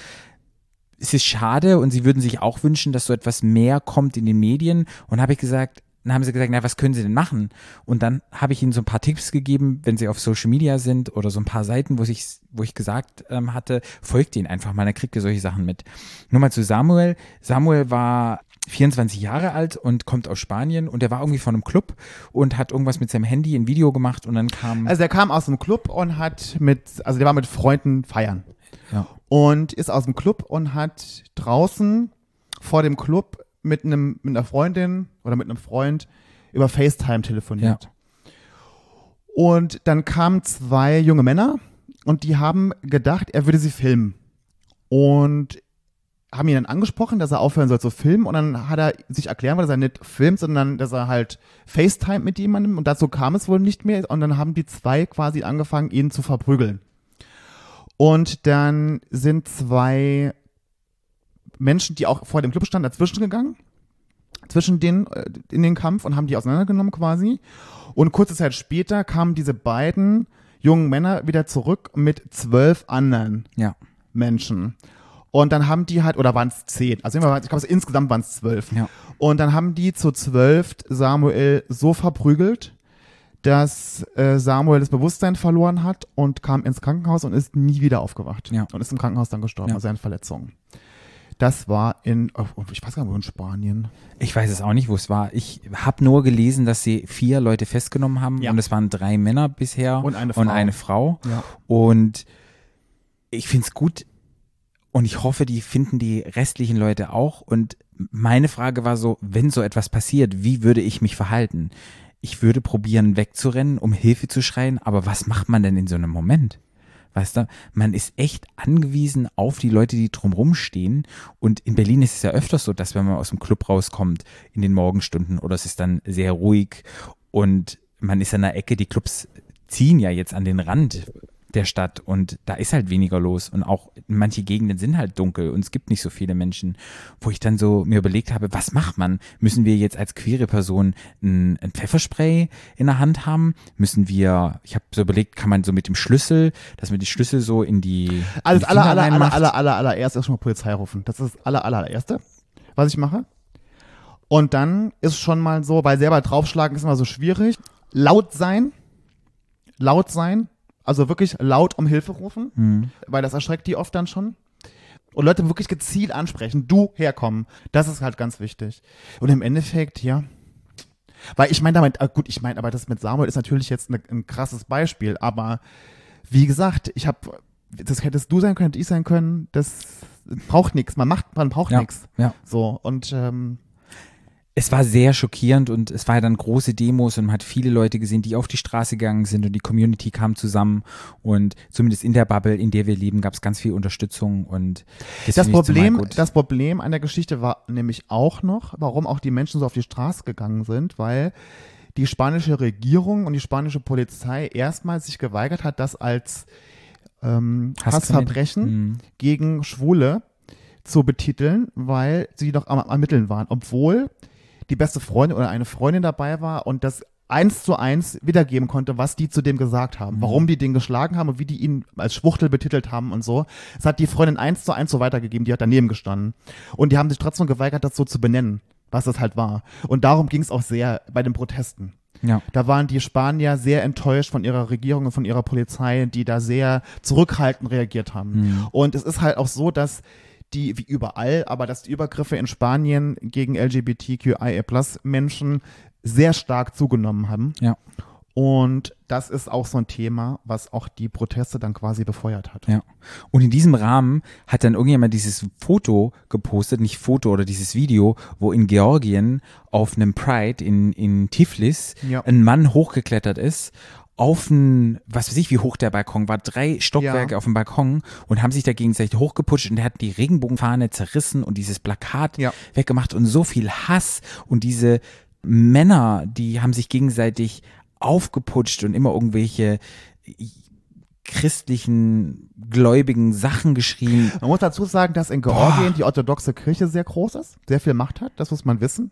es ist schade und sie würden sich auch wünschen, dass so etwas mehr kommt in den Medien. Und habe ich gesagt, dann haben sie gesagt, na, was können sie denn machen? Und dann habe ich ihnen so ein paar Tipps gegeben, wenn sie auf Social Media sind oder so ein paar Seiten, wo ich, wo ich gesagt ähm, hatte, folgt ihnen einfach mal, dann kriegt ihr solche Sachen mit. Nur mal zu Samuel. Samuel war 24 Jahre alt und kommt aus Spanien und er war irgendwie von einem Club und hat irgendwas mit seinem Handy ein Video gemacht und dann kam Also er kam aus dem Club und hat mit, also der war mit Freunden feiern. ja, Und ist aus dem Club und hat draußen vor dem Club mit einem, mit einer Freundin oder mit einem Freund über FaceTime telefoniert. Und dann kamen zwei junge Männer und die haben gedacht, er würde sie filmen. Und haben ihn dann angesprochen, dass er aufhören soll zu filmen und dann hat er sich erklären wollen, dass er nicht filmt, sondern dass er halt FaceTime mit jemandem und dazu kam es wohl nicht mehr und dann haben die zwei quasi angefangen, ihn zu verprügeln. Und dann sind zwei Menschen, die auch vor dem Club standen, dazwischen gegangen, zwischen denen äh, in den Kampf und haben die auseinandergenommen quasi. Und kurze Zeit später kamen diese beiden jungen Männer wieder zurück mit zwölf anderen ja, Menschen. Und dann haben die halt, oder waren es zehn, also ich glaube, insgesamt waren es zwölf. Ja. Und dann haben die zu zwölf Samuel so verprügelt, dass äh, Samuel das Bewusstsein verloren hat und kam ins Krankenhaus und ist nie wieder aufgewacht. Ja. Und ist im Krankenhaus dann gestorben, Ja. also seinen Verletzungen. Das war in, oh, ich weiß gar nicht, wo in Spanien. Ich weiß es auch nicht, wo es war. Ich habe nur gelesen, dass sie vier Leute festgenommen haben Ja. und es waren drei Männer bisher Und eine und Frau. eine Frau. Ja. Und ich finde es gut und ich hoffe, die finden die restlichen Leute auch. Und meine Frage war so, wenn so etwas passiert, wie würde ich mich verhalten? Ich würde probieren, wegzurennen, um Hilfe zu schreien, aber was macht man denn in so einem Moment? Weißt du, man ist echt angewiesen auf die Leute, die drumrum stehen. Und in Berlin ist es ja öfters so, dass wenn man aus dem Club rauskommt in den Morgenstunden oder es ist dann sehr ruhig und man ist an der Ecke, die Clubs ziehen ja jetzt an den Rand der Stadt und da ist halt weniger los und auch manche Gegenden sind halt dunkel und es gibt nicht so viele Menschen, wo ich dann so mir überlegt habe, was macht man? Müssen wir jetzt als queere Person ein, ein Pfefferspray in der Hand haben? Müssen wir, ich habe so überlegt, kann man so mit dem Schlüssel, dass man die Schlüssel so in die Alles die aller, aller, aller, aller, aller, allererst erstmal Polizei rufen. Das ist das aller, allererste, was ich mache. Und dann ist schon mal so, weil selber draufschlagen ist immer so schwierig. Laut sein. Laut sein. Also wirklich laut um Hilfe rufen. Hm. Weil das erschreckt die oft dann schon. Und Leute wirklich gezielt ansprechen. Du herkommen. Das ist halt ganz wichtig. Und im Endeffekt, ja. Weil ich meine damit, äh, gut, ich meine, aber das mit Samuel ist natürlich jetzt ne, ein krasses Beispiel. Aber wie gesagt, ich habe, das hättest du sein können, hätte ich sein können. Das braucht nichts. Man macht, man braucht Ja, nichts. ja. So und ähm, es war sehr schockierend und es war ja dann große Demos und man hat viele Leute gesehen, die auf die Straße gegangen sind und die Community kam zusammen. Und zumindest in der Bubble, in der wir leben, gab es ganz viel Unterstützung und das, das Problem, das Problem an der Geschichte war nämlich auch noch, warum auch die Menschen so auf die Straße gegangen sind, weil die spanische Regierung und die spanische Polizei erstmals sich geweigert hat, das als ähm, Hassverbrechen Mhm. gegen Schwule zu betiteln, weil sie doch am Ermitteln waren, obwohl die beste Freundin oder eine Freundin dabei war und das eins zu eins wiedergeben konnte, was die zu dem gesagt haben, Mhm. warum die den geschlagen haben und wie die ihn als Schwuchtel betitelt haben und so. Das hat die Freundin eins zu eins so weitergegeben, die hat daneben gestanden. Und die haben sich trotzdem geweigert, das so zu benennen, was das halt war. Und darum ging es auch sehr bei den Protesten. Ja. Da waren die Spanier sehr enttäuscht von ihrer Regierung und von ihrer Polizei, die da sehr zurückhaltend reagiert haben. Mhm. Und es ist halt auch so, dass die, wie überall, aber dass die Übergriffe in Spanien gegen LGBTQIA-Menschen sehr stark zugenommen haben. Ja. Und das ist auch so ein Thema, was auch die Proteste dann quasi befeuert hat. Ja. Und in diesem Rahmen hat dann irgendjemand dieses Foto gepostet, nicht Foto oder dieses Video, wo in Georgien auf einem Pride in, in Tiflis Ja. ein Mann hochgeklettert ist auf ein, was weiß ich, wie hoch der Balkon war, drei Stockwerke Ja. auf dem Balkon und haben sich da gegenseitig hochgeputscht und der hat die Regenbogenfahne zerrissen und dieses Plakat Ja. weggemacht und so viel Hass und diese Männer, die haben sich gegenseitig aufgeputscht und immer irgendwelche christlichen, gläubigen Sachen geschrien. Man muss dazu sagen, dass in Georgien die orthodoxe Kirche sehr groß ist, sehr viel Macht hat, das muss man wissen.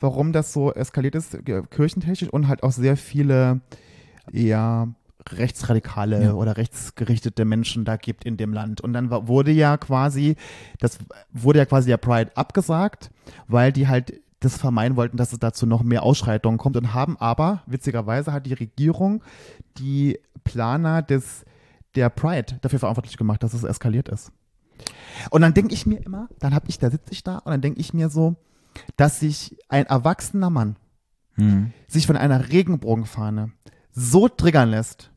Warum das so eskaliert ist, kirchentechnisch und halt auch sehr viele eher rechtsradikale Ja. oder rechtsgerichtete Menschen da gibt in dem Land. Und dann wurde ja quasi, das wurde ja quasi der Pride abgesagt, weil die halt das vermeiden wollten, dass es dazu noch mehr Ausschreitungen kommt und haben aber, witzigerweise hat die Regierung die Planer des, der Pride dafür verantwortlich gemacht, dass es eskaliert ist. Und dann denke ich mir immer, dann habe ich, da sitze ich da und dann denke ich mir so, dass sich ein erwachsener Mann Hm. sich von einer Regenbogenfahne so triggern lässt,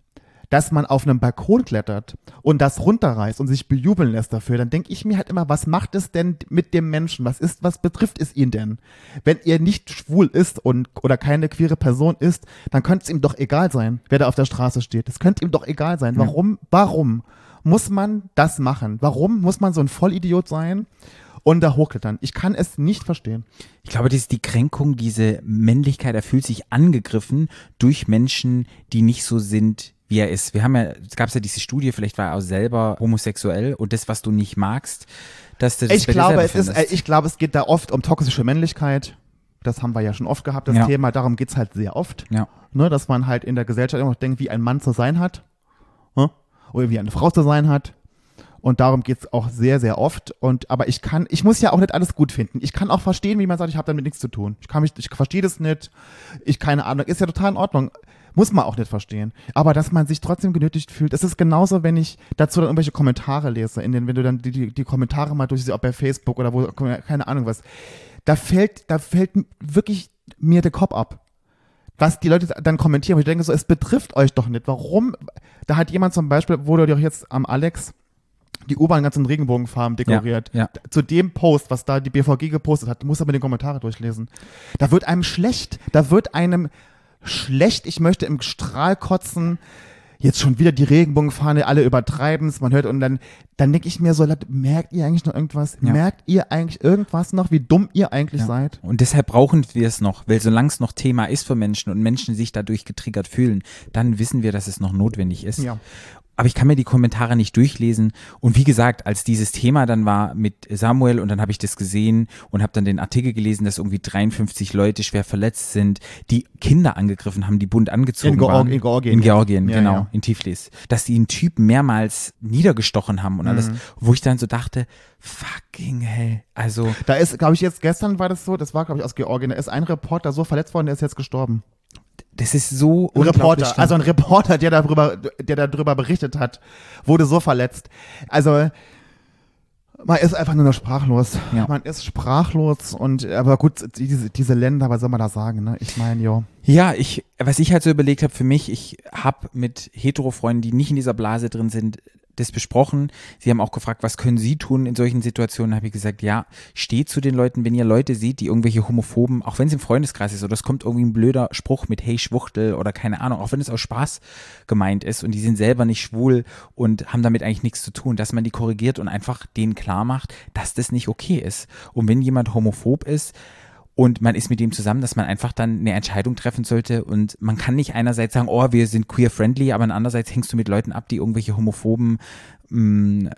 dass man auf einem Balkon klettert und das runterreißt und sich bejubeln lässt dafür, dann denke ich mir halt immer, was macht es denn mit dem Menschen? Was ist, was betrifft es ihn denn? Wenn er nicht schwul ist und oder keine queere Person ist, dann könnte es ihm doch egal sein, wer da auf der Straße steht. Es könnte ihm doch egal sein. Warum, warum muss man das machen? Warum muss man so ein Vollidiot sein und da hochklettern? Ich kann es nicht verstehen. Ich glaube, das ist die Kränkung, diese Männlichkeit, er fühlt sich angegriffen durch Menschen, die nicht so sind, wie er ist. Wir haben ja, es gab ja diese Studie, vielleicht war er auch selber homosexuell und das, was du nicht magst, dass du das Ich glaube, es ist, ich glaube, es geht da oft um toxische Männlichkeit. Das haben wir ja schon oft gehabt, das Ja. Thema. Darum geht's halt sehr oft. ja. Ne, dass man halt in der Gesellschaft immer noch denkt, wie ein Mann zu sein hat. Ne? Oder wie eine Frau zu sein hat. Und darum geht's auch sehr, sehr oft. Und aber ich kann, ich muss ja auch nicht alles gut finden. Ich kann auch verstehen, wie man sagt, ich habe damit nichts zu tun. Ich kann mich, ich verstehe das nicht. Ich keine Ahnung. Ist ja total in Ordnung. Muss man auch nicht verstehen. Aber dass man sich trotzdem genötigt fühlt, das ist genauso, wenn ich dazu dann irgendwelche Kommentare lese, in denen, wenn du dann die, die, die Kommentare mal durchsiehst, ob bei Facebook oder wo, keine Ahnung was. Da fällt, da fällt wirklich mir der Kopf ab was die Leute dann kommentieren. Und ich denke so, es betrifft euch doch nicht. Warum? Da hat jemand zum Beispiel, wurde doch jetzt am Alex, die U-Bahn ganz in Regenbogenfarben dekoriert. Ja, ja. Zu dem Post, was da die BVG gepostet hat, muss aber die Kommentare durchlesen. Da wird einem schlecht. Da wird einem schlecht. Ich möchte im Strahl kotzen. Jetzt schon wieder die Regenbogenfahne, alle übertreiben es, man hört und dann, dann denke ich mir so, merkt ihr eigentlich noch irgendwas? Ja. Merkt ihr eigentlich irgendwas noch, wie dumm ihr eigentlich seid? Und deshalb brauchen wir es noch, weil solange es noch Thema ist für Menschen und Menschen sich dadurch getriggert fühlen, dann wissen wir, dass es noch notwendig ist. Ja. Aber ich kann mir die Kommentare nicht durchlesen. Und wie gesagt, als dieses Thema dann war mit Samuel und dann habe ich das gesehen und habe dann den Artikel gelesen, dass irgendwie 53 Leute schwer verletzt sind, die Kinder angegriffen haben, die bunt angezogen In Georg- waren. in Georgien, In. Georgien, Ja, genau, ja. in Tiflis. Dass die einen Typ mehrmals niedergestochen haben und alles, Mhm. wo ich dann so dachte, fucking hell. Also, Da ist, glaube ich, jetzt gestern war das so, das war, glaube ich, aus Georgien, da ist ein Reporter so verletzt worden, der ist jetzt gestorben. Das ist so Ein Reporter, also ein Reporter, der darüber, der darüber berichtet hat, wurde so verletzt. Also man ist einfach nur noch sprachlos. Ja. Man ist sprachlos und aber gut, diese, diese Länder, was soll man da sagen? Ne? Ich meine, jo. Ja, ich, was ich halt so überlegt habe für mich, ich habe mit Hetero-Freunden, die nicht in dieser Blase drin sind, das besprochen. Sie haben auch gefragt, was können Sie tun in solchen Situationen? Habe ich gesagt, ja, steht zu den Leuten, wenn ihr Leute seht, die irgendwelche Homophoben, auch wenn es im Freundeskreis ist oder es kommt irgendwie ein blöder Spruch mit Hey Schwuchtel oder keine Ahnung, auch wenn es aus Spaß gemeint ist und die sind selber nicht schwul und haben damit eigentlich nichts zu tun, dass man die korrigiert und einfach denen klar macht, dass das nicht okay ist. Und wenn jemand homophob ist, und man ist mit ihm zusammen, dass man einfach dann eine Entscheidung treffen sollte und man kann nicht einerseits sagen, oh, wir sind queer-friendly, aber andererseits hängst du mit Leuten ab, die irgendwelche homophoben mh,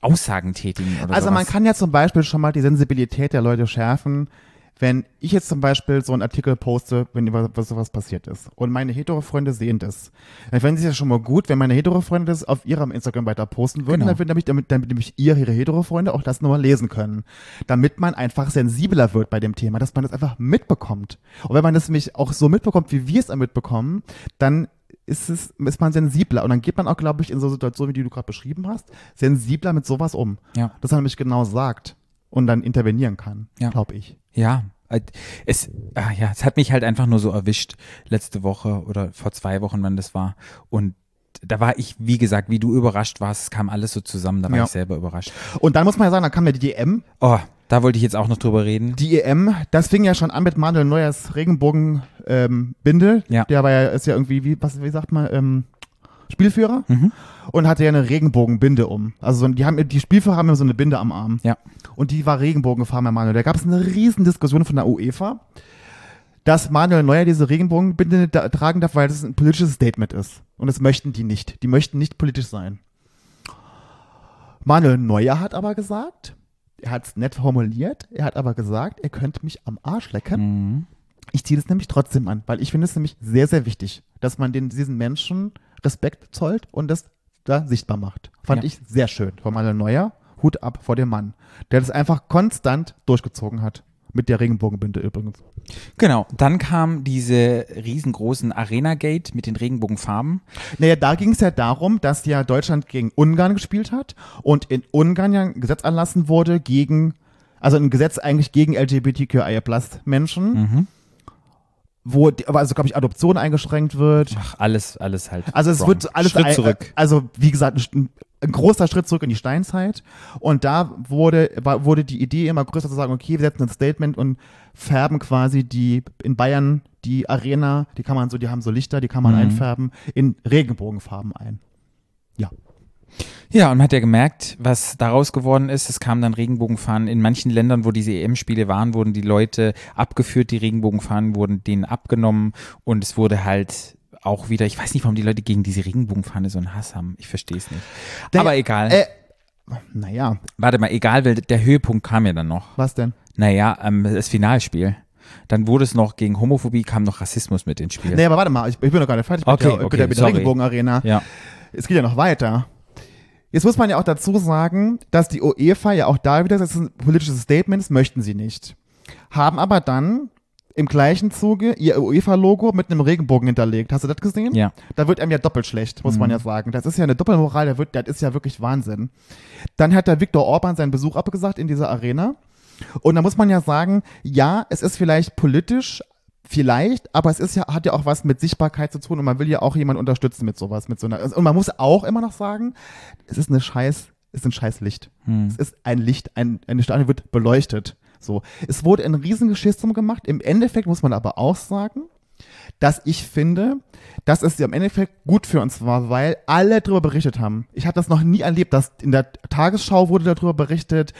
Aussagen tätigen Also sowas. man kann ja zum Beispiel schon mal die Sensibilität der Leute schärfen, wenn ich jetzt zum Beispiel so einen Artikel poste, wenn über was sowas passiert ist und meine Hetero-Freunde sehen das, dann fände ich es ja schon mal gut, wenn meine Hetero-Freunde das auf ihrem Instagram weiter posten würden, Genau. dann würden nämlich, damit, damit nämlich ihr, ihre Hetero-Freunde auch das nochmal lesen können. Damit man einfach sensibler wird bei dem Thema, dass man das einfach mitbekommt. Und wenn man das nämlich auch so mitbekommt, wie wir es mitbekommen, dann ist es, ist man sensibler und dann geht man auch, glaube ich, in so Situationen, wie die du gerade beschrieben hast, sensibler mit sowas um Ja. dass er nämlich genau sagt und dann intervenieren kann, Ja. glaube ich. Ja, äh, es, ah, ja, es hat mich halt einfach nur so erwischt letzte Woche oder vor zwei Wochen, wann das war. Und da war ich, wie gesagt, wie du überrascht warst, es kam alles so zusammen, da war Ja. ich selber überrascht. Und dann muss man ja sagen, dann kam ja die EM. Oh, da wollte ich jetzt auch noch drüber reden. Die EM, das fing ja schon an mit Manuel Neuers Regenbogen ähm. Ja. Der war ja, ist ja irgendwie, wie, was, wie sagt man, ähm, Spielführer Mhm. und hatte ja eine Regenbogenbinde um. Also so, die haben, die Spielführer haben ja so eine Binde am Arm. Ja. Und die war Regenbogenfarben bei Manuel. Da gab es eine riesen Diskussion von der UEFA, dass Manuel Neuer diese Regenbogenbinde da, tragen darf, weil das ein politisches Statement ist. Und das möchten die nicht. Die möchten nicht politisch sein. Manuel Neuer hat aber gesagt, er hat es nett formuliert, er hat aber gesagt, er könnte mich am Arsch lecken. Mhm. Ich ziehe das nämlich trotzdem an, weil ich finde es nämlich sehr, sehr wichtig, dass man den, diesen Menschen Respekt zollt und das da sichtbar macht. Fand Ja. ich sehr schön von Manuel Neuer. Hut ab vor dem Mann, der das einfach konstant durchgezogen hat. Mit der Regenbogenbinde übrigens. Genau, dann kam diese riesengroßen Arena-Gate mit den Regenbogenfarben. Naja, da ging es ja darum, dass ja Deutschland gegen Ungarn gespielt hat und in Ungarn ja ein Gesetz erlassen wurde gegen, also ein Gesetz eigentlich gegen LGBTQIA Menschen, Mhm. Wo, also glaube ich, Adoption eingeschränkt wird. Ach, alles, alles halt. Also es wrong. wird alles Schritt ein, zurück. Also wie gesagt, ein, ein großer Schritt zurück in die Steinzeit. Und da wurde, war, wurde die Idee immer größer zu sagen, okay, wir setzen ein Statement und färben quasi die in Bayern die Arena, die kann man so, die haben so Lichter, die kann man Mhm. einfärben, in Regenbogenfarben ein. Ja. Ja, und man hat ja gemerkt, was daraus geworden ist. Es kamen dann Regenbogenfahnen. In manchen Ländern, wo diese EM-Spiele waren, wurden die Leute abgeführt, die Regenbogenfahnen wurden denen abgenommen und es wurde halt auch wieder, ich weiß nicht, warum die Leute gegen diese Regenbogenfahne so einen Hass haben. Ich verstehe es nicht. Der- Aber egal. Äh, naja, Warte mal, egal, weil der Höhepunkt kam ja dann noch. was denn? Naja, ähm, das Finalspiel. Dann wurde es noch gegen Homophobie, kam noch Rassismus mit ins Spiel. Nee, aber warte mal, ich, ich bin noch gar nicht fertig Okay, mit der, okay, mit der. Regenbogenarena. Ja. Es geht ja noch weiter. Jetzt muss man ja auch dazu sagen, dass die UEFA ja auch da wieder, das ist ein politisches Statement, das möchten sie nicht. Haben aber dann im gleichen Zuge ihr UEFA-Logo mit einem Regenbogen hinterlegt. Hast du das gesehen? Ja. Da wird einem ja doppelt schlecht, muss man ja sagen. Das ist ja eine Doppelmoral, der wird, das ist ja wirklich Wahnsinn. Dann hat der Viktor Orban seinen Besuch abgesagt in dieser Arena. Und da muss man ja sagen, ja, es ist vielleicht politisch, vielleicht, aber es ist ja, hat ja auch was mit Sichtbarkeit zu tun und man will ja auch jemanden unterstützen mit sowas, mit so einer. Und man muss auch immer noch sagen, es ist eine scheiß ist ein scheiß Licht. Es ist ein Licht, ein, eine Stadion wird beleuchtet. So. Es wurde ein Riesengeschiss drum gemacht. Im Endeffekt muss man aber auch sagen, dass ich finde, dass es im Endeffekt gut für uns war, weil alle darüber berichtet haben. Ich habe das noch nie erlebt, dass in der Tagesschau wurde darüber berichtet.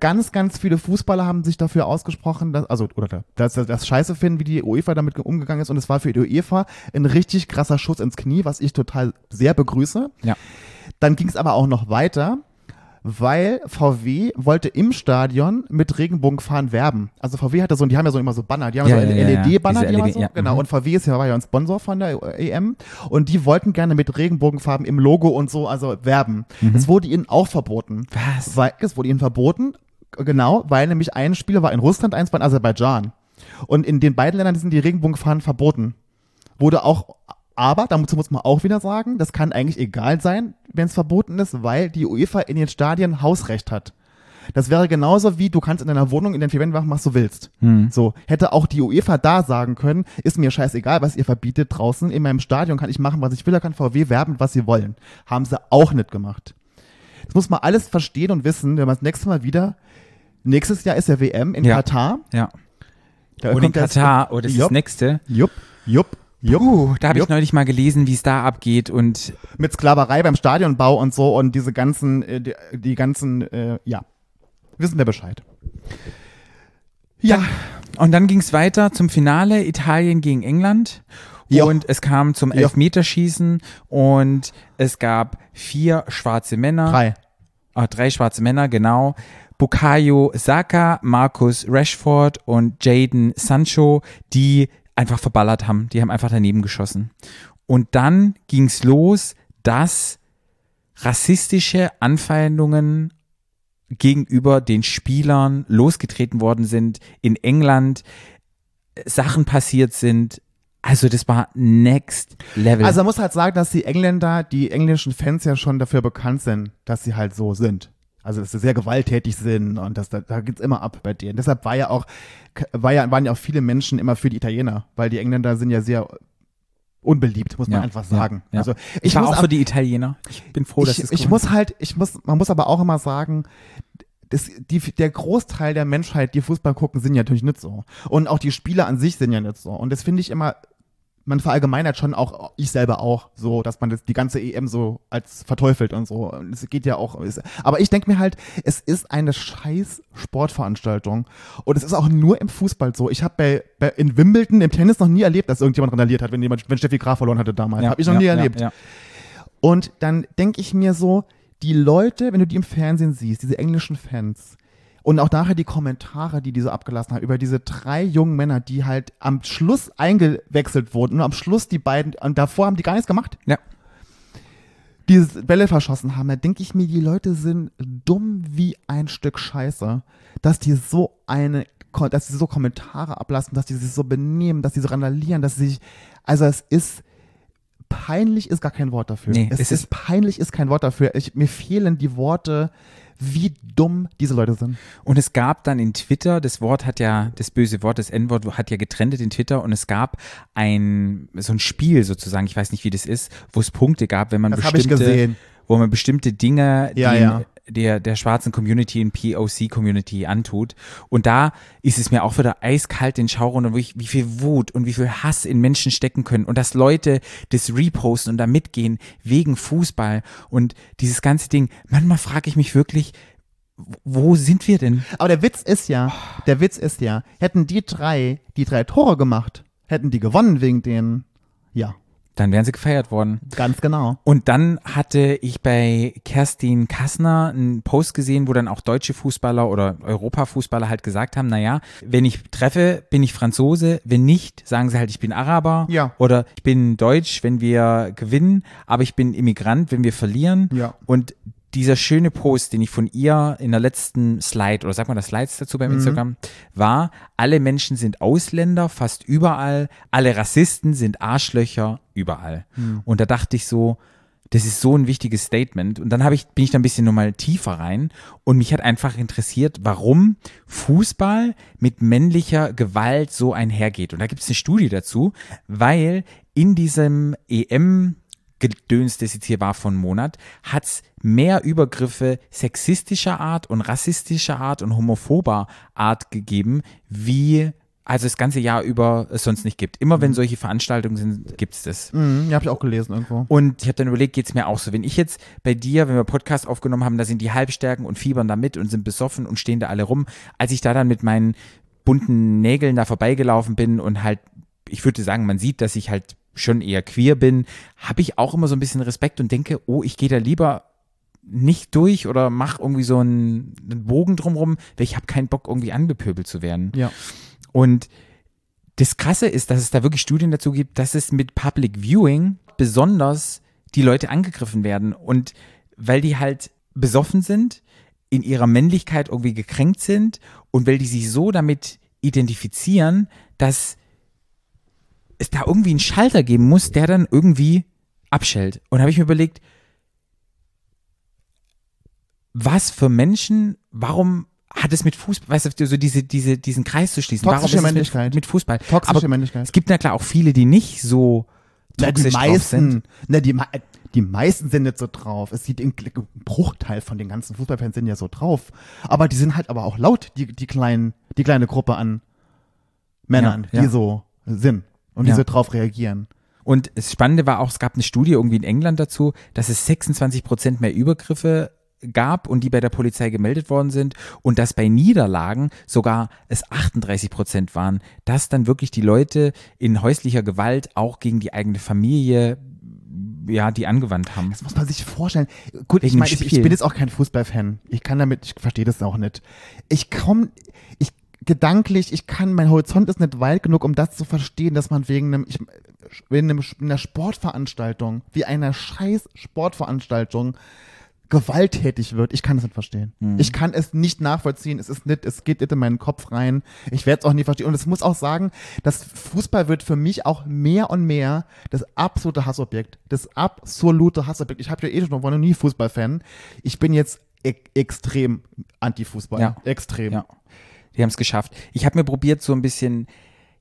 Ganz, ganz viele Fußballer haben sich dafür ausgesprochen, dass, also oder da- dass sie das scheiße finden, wie die UEFA damit umgegangen ist. Und es war für die UEFA ein richtig krasser Schuss ins Knie, was ich total sehr begrüße. Ja. Dann ging es aber auch noch weiter, weil VW wollte im Stadion mit Regenbogenfahren werben. Also VW hatte so, die haben ja so immer so Banner, die haben Ja, so ja, ja, ja. LED-Banner, Diese die LED so, genau. mhm. Und VW ist ja, war ja ein Sponsor von der EM und die wollten gerne mit Regenbogenfarben im Logo und so, also werben. Es wurde ihnen auch verboten. Was? Weil, es wurde ihnen verboten, genau, weil nämlich ein Spieler war in Russland, eins war in Aserbaidschan. Und in den beiden Ländern sind die Regenbogenfahnen verboten. Wurde auch, aber dazu muss man auch wieder sagen, das kann eigentlich egal sein, wenn es verboten ist, weil die UEFA in den Stadien Hausrecht hat. Das wäre genauso wie du kannst in deiner Wohnung in den vier Wänden machen, was du willst. So, hätte auch die UEFA da sagen können, ist mir scheißegal, was ihr verbietet draußen. In meinem Stadion kann ich machen, was ich will, da kann VW werben, was sie wollen. Haben sie auch nicht gemacht. Das muss man alles verstehen und wissen, wenn man das nächste Mal wieder, nächstes Jahr ist ja WM in Ja. Katar. Ja. Da Und in das- Katar, oh, das ist das nächste. Jupp, jupp, jupp. Uh, da habe ich neulich mal gelesen, wie es da abgeht und Mit Sklaverei beim Stadionbau und so und diese ganzen, äh, die, die ganzen, äh, ja, wissen wir Bescheid. Ja, Und dann ging es weiter zum Finale, Italien gegen England. Ja. Und es kam zum. Elfmeterschießen und es gab vier schwarze Männer. drei. Ah, drei schwarze Männer, genau. Bukayo Saka, Marcus Rashford und Jaden Sancho, die einfach verballert haben. Die haben einfach daneben geschossen. Und dann ging's los, dass rassistische Anfeindungen gegenüber den Spielern losgetreten worden sind in England, Sachen passiert sind. Also das war next level. Also man muss halt sagen, dass die Engländer, die englischen Fans ja schon dafür bekannt sind, dass sie halt so sind. Also dass sie sehr gewalttätig sind und das, da, da geht's immer ab bei denen. Deshalb war ja auch, war ja, waren ja auch viele Menschen immer für die Italiener, weil die Engländer sind ja sehr unbeliebt, muss man Ja, einfach ja, sagen. ja. Also ich, war muss auch ab- für die Italiener. Ich bin froh, dass ich, es ich muss halt, ich muss, man muss aber auch immer sagen, das, die, der Großteil der Menschheit, die Fußball gucken, sind ja natürlich nicht so. Und auch die Spieler an sich sind ja nicht so. Und das finde ich immer, man verallgemeinert schon auch, ich selber auch, so, dass man das, die ganze EM so als verteufelt und so. Und Es geht ja auch, es, aber ich denke mir halt, es ist eine scheiß Sportveranstaltung. Und es ist auch nur im Fußball so. Ich habe bei, bei, in Wimbledon im Tennis noch nie erlebt, dass irgendjemand randaliert hat, wenn jemand, wenn Steffi Graf verloren hatte damals. Ja, habe ich noch ja, nie erlebt. Ja, Und dann denke ich mir so, die Leute, wenn du die im Fernsehen siehst, diese englischen Fans, und auch nachher die Kommentare, die diese abgelassen haben, über diese drei jungen Männer, die halt am Schluss eingewechselt wurden und am Schluss die beiden, und davor haben die gar nichts gemacht, ja. die Bälle verschossen haben, da denke ich mir, die Leute sind dumm wie ein Stück Scheiße, dass die so eine, dass sie so Kommentare ablassen, dass die sich so benehmen, dass die so randalieren, dass sie sich, also es ist, peinlich ist gar kein Wort dafür. Nee, es, es ist, ist- peinlich ist kein Wort dafür. Ich, mir fehlen die Worte, wie dumm diese Leute sind. Und es gab dann in Twitter, das Wort hat ja, das böse Wort, das N-Wort hat ja getrennt in Twitter und es gab ein, so ein Spiel sozusagen, ich weiß nicht, wie das ist, wo es Punkte gab, wenn man Das bestimmte, wo man bestimmte Dinge, Ja, ja. Der, der schwarzen Community, in POC-Community antut. Und da ist es mir auch wieder eiskalt den Schau runter, wo ich, wie viel Wut und wie viel Hass in Menschen stecken können und dass Leute das reposten und da mitgehen wegen Fußball und dieses ganze Ding. Manchmal frage ich mich wirklich, wo sind wir denn? Aber der Witz ist ja, der Witz ist ja, hätten die drei die drei Tore gemacht, hätten die gewonnen wegen denen. Ja, Dann wären sie gefeiert worden. ganz genau. Und dann hatte ich bei Kerstin Kassner einen Post gesehen, wo dann auch deutsche Fußballer oder Europafußballer halt gesagt haben, naja, wenn ich treffe, bin ich Franzose, wenn nicht, sagen sie halt, ich bin Araber Ja. oder ich bin Deutsch, wenn wir gewinnen, aber ich bin Immigrant, wenn wir verlieren. Ja. Und dieser schöne Post, den ich von ihr in der letzten Slide, oder sagt man das Slides dazu beim Instagram, war, alle Menschen sind Ausländer, fast überall, alle Rassisten sind Arschlöcher, überall. Und da dachte ich so, das ist so ein wichtiges Statement. Und dann habe ich, bin ich da ein bisschen nochmal tiefer rein und mich hat einfach interessiert, warum Fußball mit männlicher Gewalt so einhergeht. Und da gibt es eine Studie dazu, weil in diesem EM Gedöns, das jetzt hier war von Monat, hat es mehr Übergriffe sexistischer Art und rassistischer Art und homophober Art gegeben, wie also das ganze Jahr über es sonst nicht gibt. Immer wenn solche Veranstaltungen sind, gibt es das. Mhm, ja, habe ich auch gelesen irgendwo. Und ich habe dann überlegt, geht's mir auch so? Wenn ich jetzt bei dir, wenn wir Podcast aufgenommen haben, da sind die Halbstärken und fiebern da mit und sind besoffen und stehen da alle rum. Als ich da dann mit meinen bunten Nägeln da vorbeigelaufen bin und halt, ich würde sagen, man sieht, dass ich halt schon eher queer bin, habe ich auch immer so ein bisschen Respekt und denke, oh, ich gehe da lieber nicht durch oder mach irgendwie so einen, einen Bogen drumrum, weil ich habe keinen Bock, irgendwie angepöbelt zu werden. Ja. Und das Krasse ist, dass es da wirklich Studien dazu gibt, dass es mit Public Viewing besonders die Leute angegriffen werden. Und weil die halt besoffen sind, in ihrer Männlichkeit irgendwie gekränkt sind und weil die sich so damit identifizieren, dass es da irgendwie einen Schalter geben muss, der dann irgendwie abschellt. Und da habe ich mir überlegt, was für Menschen, warum hat es mit Fußball, weißt du, so diese, diese, diesen Kreis zu schließen. Toxische warum Männlichkeit. Mit, mit Fußball. Toxische Aber Männlichkeit. Es gibt na klar auch viele, die nicht so Na, die toxisch drauf sind. meisten, na, die, die meisten sind nicht so drauf. Es sieht ein ein Bruchteil von den ganzen Fußballfans sind ja so drauf. Aber die sind halt aber auch laut, die, die kleinen, die kleine Gruppe an Männern, Ja, ja. die so sind und Ja. so drauf reagieren. Und das Spannende war auch, es gab eine Studie irgendwie in England dazu, dass es 26 Prozent mehr Übergriffe gab und die bei der Polizei gemeldet worden sind und dass bei Niederlagen sogar es 38 Prozent waren, dass dann wirklich die Leute in häuslicher Gewalt auch gegen die eigene Familie ja, die angewandt haben. Das muss man sich vorstellen. Gut, ich meine, ich, ich bin jetzt auch kein Fußballfan. Ich kann damit, ich verstehe das auch nicht. Ich komme, ich gedanklich, ich kann, mein Horizont ist nicht weit genug, um das zu verstehen, dass man wegen einem, ich, wegen einem, einer Sportveranstaltung, wie einer scheiß Sportveranstaltung, gewalttätig wird. Ich kann das nicht verstehen. Ich kann es nicht nachvollziehen. Es ist nicht, es geht nicht in meinen Kopf rein. Ich werde es auch nie verstehen. Und es muss auch sagen, dass Fußball wird für mich auch mehr und mehr das absolute Hassobjekt. Das absolute Hassobjekt. Ich habe ja eh schon, war noch nie Fußballfan. Ich bin jetzt e extrem anti-Fußball. Ja. Extrem. Ja. Die haben es geschafft. Ich habe mir probiert, so ein bisschen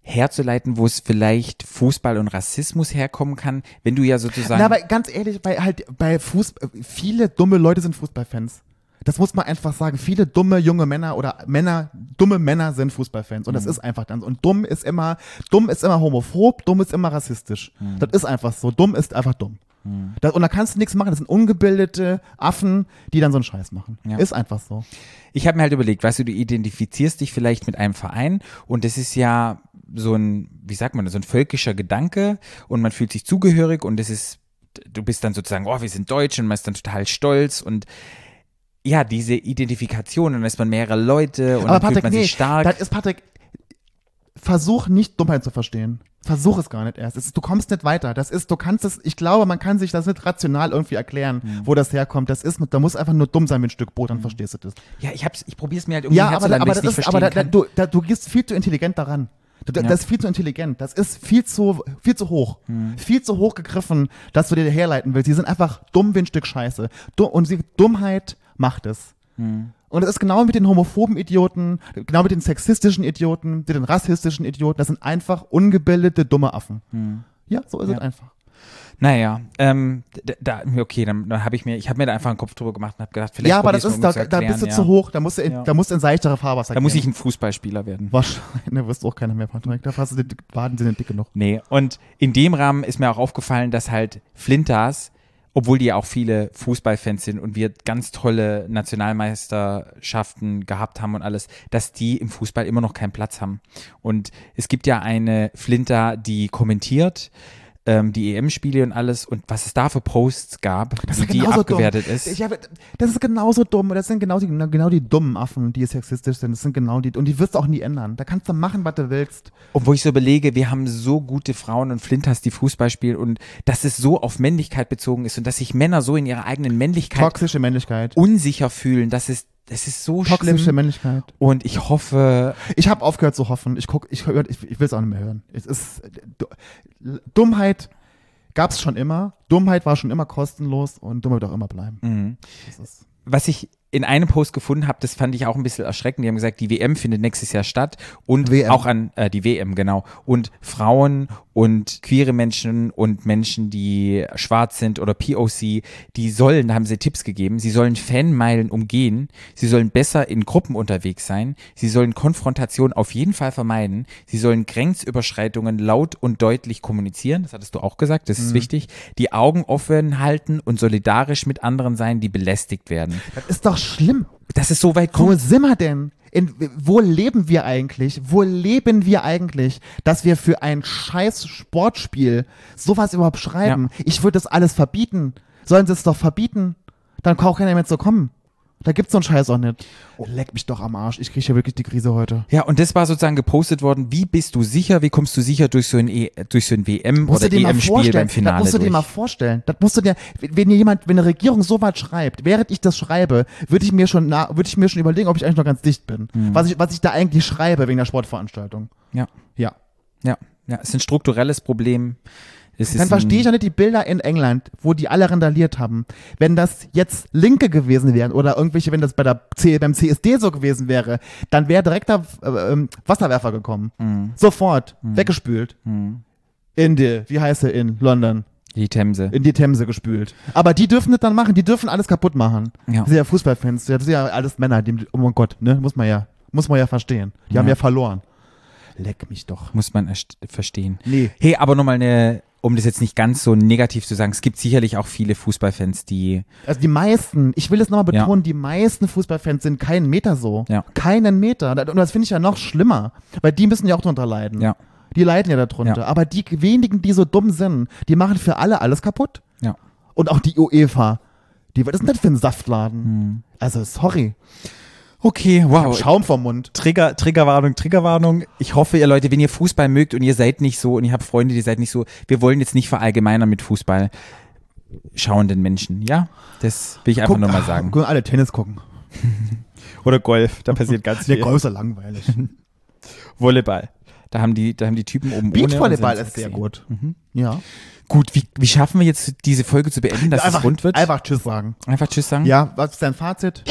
herzuleiten, wo es vielleicht Fußball und Rassismus herkommen kann, wenn du ja sozusagen. Na, aber ganz ehrlich, bei halt bei Fußball, viele dumme Leute sind Fußballfans. Das muss man einfach sagen. Viele dumme junge Männer oder Männer, dumme Männer sind Fußballfans. Und das ist einfach dann so. Und dumm ist immer, dumm ist immer homophob, dumm ist immer rassistisch. Das ist einfach so. Dumm ist einfach dumm. Das, und da kannst du nichts machen. Das sind ungebildete Affen, die dann so einen Scheiß machen. Ja. Ist einfach so. ich habe mir halt überlegt, weißt du, du identifizierst dich vielleicht mit einem Verein und das ist ja so ein, wie sagt man, das, so ein völkischer Gedanke und man fühlt sich zugehörig und das ist, du bist dann sozusagen, oh, wir sind Deutsch und man ist dann total stolz und ja, diese Identifikation, dann ist man mehrere Leute und Aber dann fühlt Patrick, man nee, sich stark. das ist Patrick, versuch nicht Dummheit zu verstehen. Versuch es gar nicht erst. Ist, du kommst nicht weiter. Das ist, du kannst es, ich glaube, man kann sich das nicht rational irgendwie erklären, Mhm. wo das herkommt. Das ist, da muss einfach nur dumm sein wie ein Stück Brot, dann verstehst du das. ja, ich hab's, ich probier's mir halt irgendwie Ja, aber, herzuleiten, aber das ist, aber da, da, du, da, du gehst viel zu intelligent daran. Du, da, Ja. Das ist viel zu intelligent. Das ist viel zu, viel zu hoch. Mhm. Viel zu hoch gegriffen, dass du dir herleiten willst. Sie sind einfach dumm wie ein Stück Scheiße. Du, und sie, Dummheit macht es. Mhm. Und es ist genau mit den homophoben Idioten, genau mit den sexistischen Idioten, mit den rassistischen Idioten. Das sind einfach ungebildete, dumme Affen. Ja, so ist. Ja. es einfach. Naja, ähm, da, da, okay, dann, dann habe ich mir, ich habe mir da einfach einen Kopf drüber gemacht und habe gedacht, vielleicht ja, aber das ist, da, da bist du ja. zu hoch. Da musst du, in, Ja. da musst du in seichtere Fahrwasser Da muss gehen. ich ein Fußballspieler werden. Wahrscheinlich, ne, wirst du auch keiner mehr, Patrick. Da hast du die Waden sind nicht dick genug. Nee, und in dem Rahmen ist mir auch aufgefallen, dass halt Flinters, obwohl die ja auch viele Fußballfans sind und wir ganz tolle Nationalmeisterschaften gehabt haben und alles, dass die im Fußball immer noch keinen Platz haben. Und es gibt ja eine Flinter, die kommentiert ähm, die EM-Spiele und alles und was es da für Posts gab, Das die abgewertet dumm. ist. Ich hab, das ist genauso dumm. Das sind genau die, genau die dummen Affen, die sexistisch sind. Das sind genau die. Und die wirst du auch nie ändern. Da kannst du machen, was du willst. Obwohl ich so überlege, wir haben so gute Frauen und Flinters, die Fußball spielen und dass es so auf Männlichkeit bezogen ist und dass sich Männer so in ihrer eigenen Männlichkeit Toxische Männlichkeit. unsicher fühlen, das ist, das ist so Toxische schlimm. Männlichkeit. Und ich hoffe, Ich habe aufgehört zu hoffen. Ich guck, ich, ich, ich will es auch nicht mehr hören. Es ist du- Dummheit gab es schon immer. Dummheit war schon immer kostenlos und Dummheit wird auch immer bleiben. mhm. Was ich in einem Post gefunden habe, das fand ich auch ein bisschen erschreckend. Die haben gesagt, die WM findet nächstes Jahr statt und WM. auch an äh, die WM, genau. Und Frauen und queere Menschen und Menschen, die schwarz sind oder POC, die sollen, da haben sie Tipps gegeben, sie sollen Fanmeilen umgehen, sie sollen besser in Gruppen unterwegs sein, sie sollen Konfrontation auf jeden Fall vermeiden, sie sollen Grenzüberschreitungen laut und deutlich kommunizieren, das hattest du auch gesagt, das ist wichtig, die Augen offen halten und solidarisch mit anderen sein, die belästigt werden. Das ist doch schlimm. Das ist so weit Wo kommt. sind wir denn? In, wo leben wir eigentlich? Wo leben wir eigentlich, dass wir für ein scheiß Sportspiel sowas überhaupt schreiben? Ich würde das alles verbieten. Sollen sie es doch verbieten? Dann kann auch keiner mehr zu kommen. Da gibt's so einen Scheiß auch nicht. Oh, leck mich doch am Arsch. Ich kriege hier wirklich die Krise heute. Ja, und das war sozusagen gepostet worden. Wie bist du sicher? Wie kommst du sicher durch so ein, e durch so ein WM Musst oder dir EM-Spiel beim Finale das musst du dir durch? mal vorstellen. Das musst du dir, wenn dir jemand, wenn eine Regierung so weit schreibt, während ich das schreibe, würde ich mir schon, würde ich mir schon überlegen, ob ich eigentlich noch ganz dicht bin. Mhm. Was ich, was ich da eigentlich schreibe wegen der Sportveranstaltung. ja, Ja. ja, ja. Es ist ein strukturelles Problem. Es Dann verstehe ich ja nicht die Bilder in England, wo die alle randaliert haben. Wenn das jetzt Linke gewesen wären oder irgendwelche, wenn das bei der C, beim CSD so gewesen wäre, dann wäre direkt der äh, ähm, Wasserwerfer gekommen. Mhm. Sofort. Weggespült. In die, wie heißt er in London? die Themse. In die Themse gespült. Aber die dürfen das dann machen, die dürfen alles kaputt machen. Ja. Das sind ja Fußballfans, das sind ja alles Männer, die, oh mein Gott, ne, muss man ja, muss man ja verstehen. Die haben Ja. ja verloren. Leck mich doch. Muss man erst verstehen. Nee. Hey, aber nochmal eine, um das jetzt nicht ganz so negativ zu sagen, es gibt sicherlich auch viele Fußballfans, die, Also die meisten, ich will es nochmal Ja. betonen, die meisten Fußballfans sind keinen Meter so. Ja. Keinen Meter. Und das finde ich ja noch schlimmer, weil die müssen ja auch drunter leiden. ja, Die leiden ja darunter. Ja. Aber die wenigen, die so dumm sind, die machen für alle alles kaputt. ja. Und auch die UEFA. Die, was ist denn das für ein Saftladen? Hm. Also, sorry. Okay, wow. Schaum vom Mund. Trigger, Triggerwarnung, Triggerwarnung. Ich hoffe, ihr Leute, wenn ihr Fußball mögt und ihr seid nicht so und ihr habt Freunde, die seid nicht so, wir wollen jetzt nicht verallgemeinern mit Fußball schauenden Menschen, ja? Das will ich einfach Guck- nur mal sagen. Können alle Tennis gucken. Oder Golf, da passiert ganz Der Golf ist ja langweilig. Volleyball. Da haben die, da haben die Typen oben Beachvolleyball ist sehr gut. Mhm. Ja. Gut, wie, wie schaffen wir jetzt diese Folge zu beenden, dass einfach, es rund wird? einfach Tschüss sagen. Einfach Tschüss sagen? Ja, was ist dein Fazit?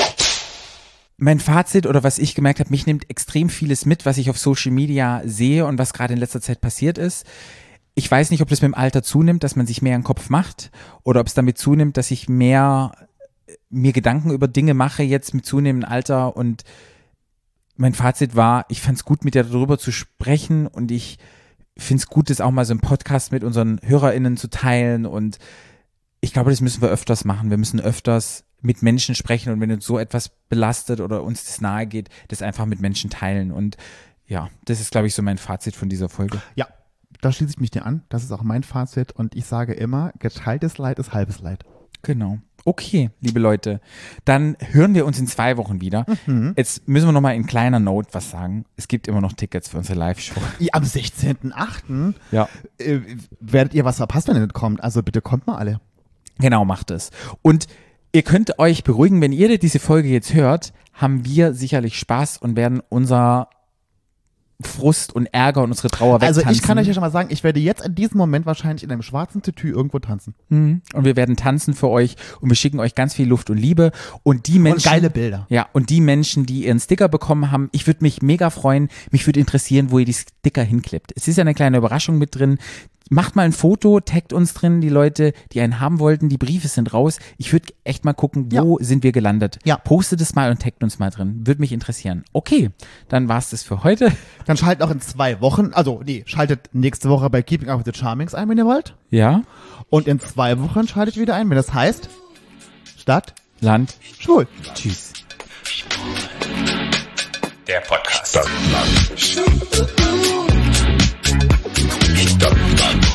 Mein Fazit oder was ich gemerkt habe, mich nimmt extrem vieles mit, was ich auf Social Media sehe und was gerade in letzter Zeit passiert ist. Ich weiß nicht, ob das mit dem Alter zunimmt, dass man sich mehr im Kopf macht oder ob es damit zunimmt, dass ich mehr äh, mir Gedanken über Dinge mache jetzt mit zunehmendem Alter und mein Fazit war, ich fand es gut, mit dir darüber zu sprechen und ich finde es gut, das auch mal so im Podcast mit unseren HörerInnen zu teilen und ich glaube, das müssen wir öfters machen. Wir müssen öfters mit Menschen sprechen und wenn uns so etwas belastet oder uns das nahe geht, das einfach mit Menschen teilen. Und ja, das ist, glaube ich, so mein Fazit von dieser Folge. Ja, da schließe ich mich dir an. Das ist auch mein Fazit. Und ich sage immer, geteiltes Leid ist halbes Leid. Genau. Okay, liebe Leute, dann hören wir uns in zwei Wochen wieder. Jetzt müssen wir nochmal in kleiner Note was sagen. Es gibt immer noch Tickets für unsere Live-Show. Am 16.8. Ja. Äh, werdet ihr was verpasst, wenn ihr nicht kommt. Also bitte kommt mal alle. Genau, macht es. Und ihr könnt euch beruhigen, wenn ihr diese Folge jetzt hört, haben wir sicherlich Spaß und werden unser Frust und Ärger und unsere Trauer Also wegtanzen. ich kann euch ja schon mal sagen, ich werde jetzt in diesem Moment wahrscheinlich in einem schwarzen Tütü irgendwo tanzen. Mhm. Und wir werden tanzen für euch und wir schicken euch ganz viel Luft und Liebe. Und die Menschen. Und geile Bilder. Ja, und die Menschen, die ihren Sticker bekommen haben, ich würde mich mega freuen. Mich würde interessieren, wo ihr die Sticker hinklebt. Es ist ja eine kleine Überraschung mit drin. Macht mal ein Foto, taggt uns drin, die Leute, die einen haben wollten. Die Briefe sind raus. Ich würde echt mal gucken, wo sind wir gelandet. Ja. Postet es mal und taggt uns mal drin. Würde mich interessieren. Okay, dann war's das für heute. Dann schaltet auch in zwei Wochen, also nee, schaltet nächste Woche bei Keeping Up with the Charmings ein, wenn ihr wollt. Ja, Und in zwei Wochen schaltet wieder ein, wenn das heißt Stadt Land, schwul. tschüss. Der Podcast. Stadtland. Stadtland.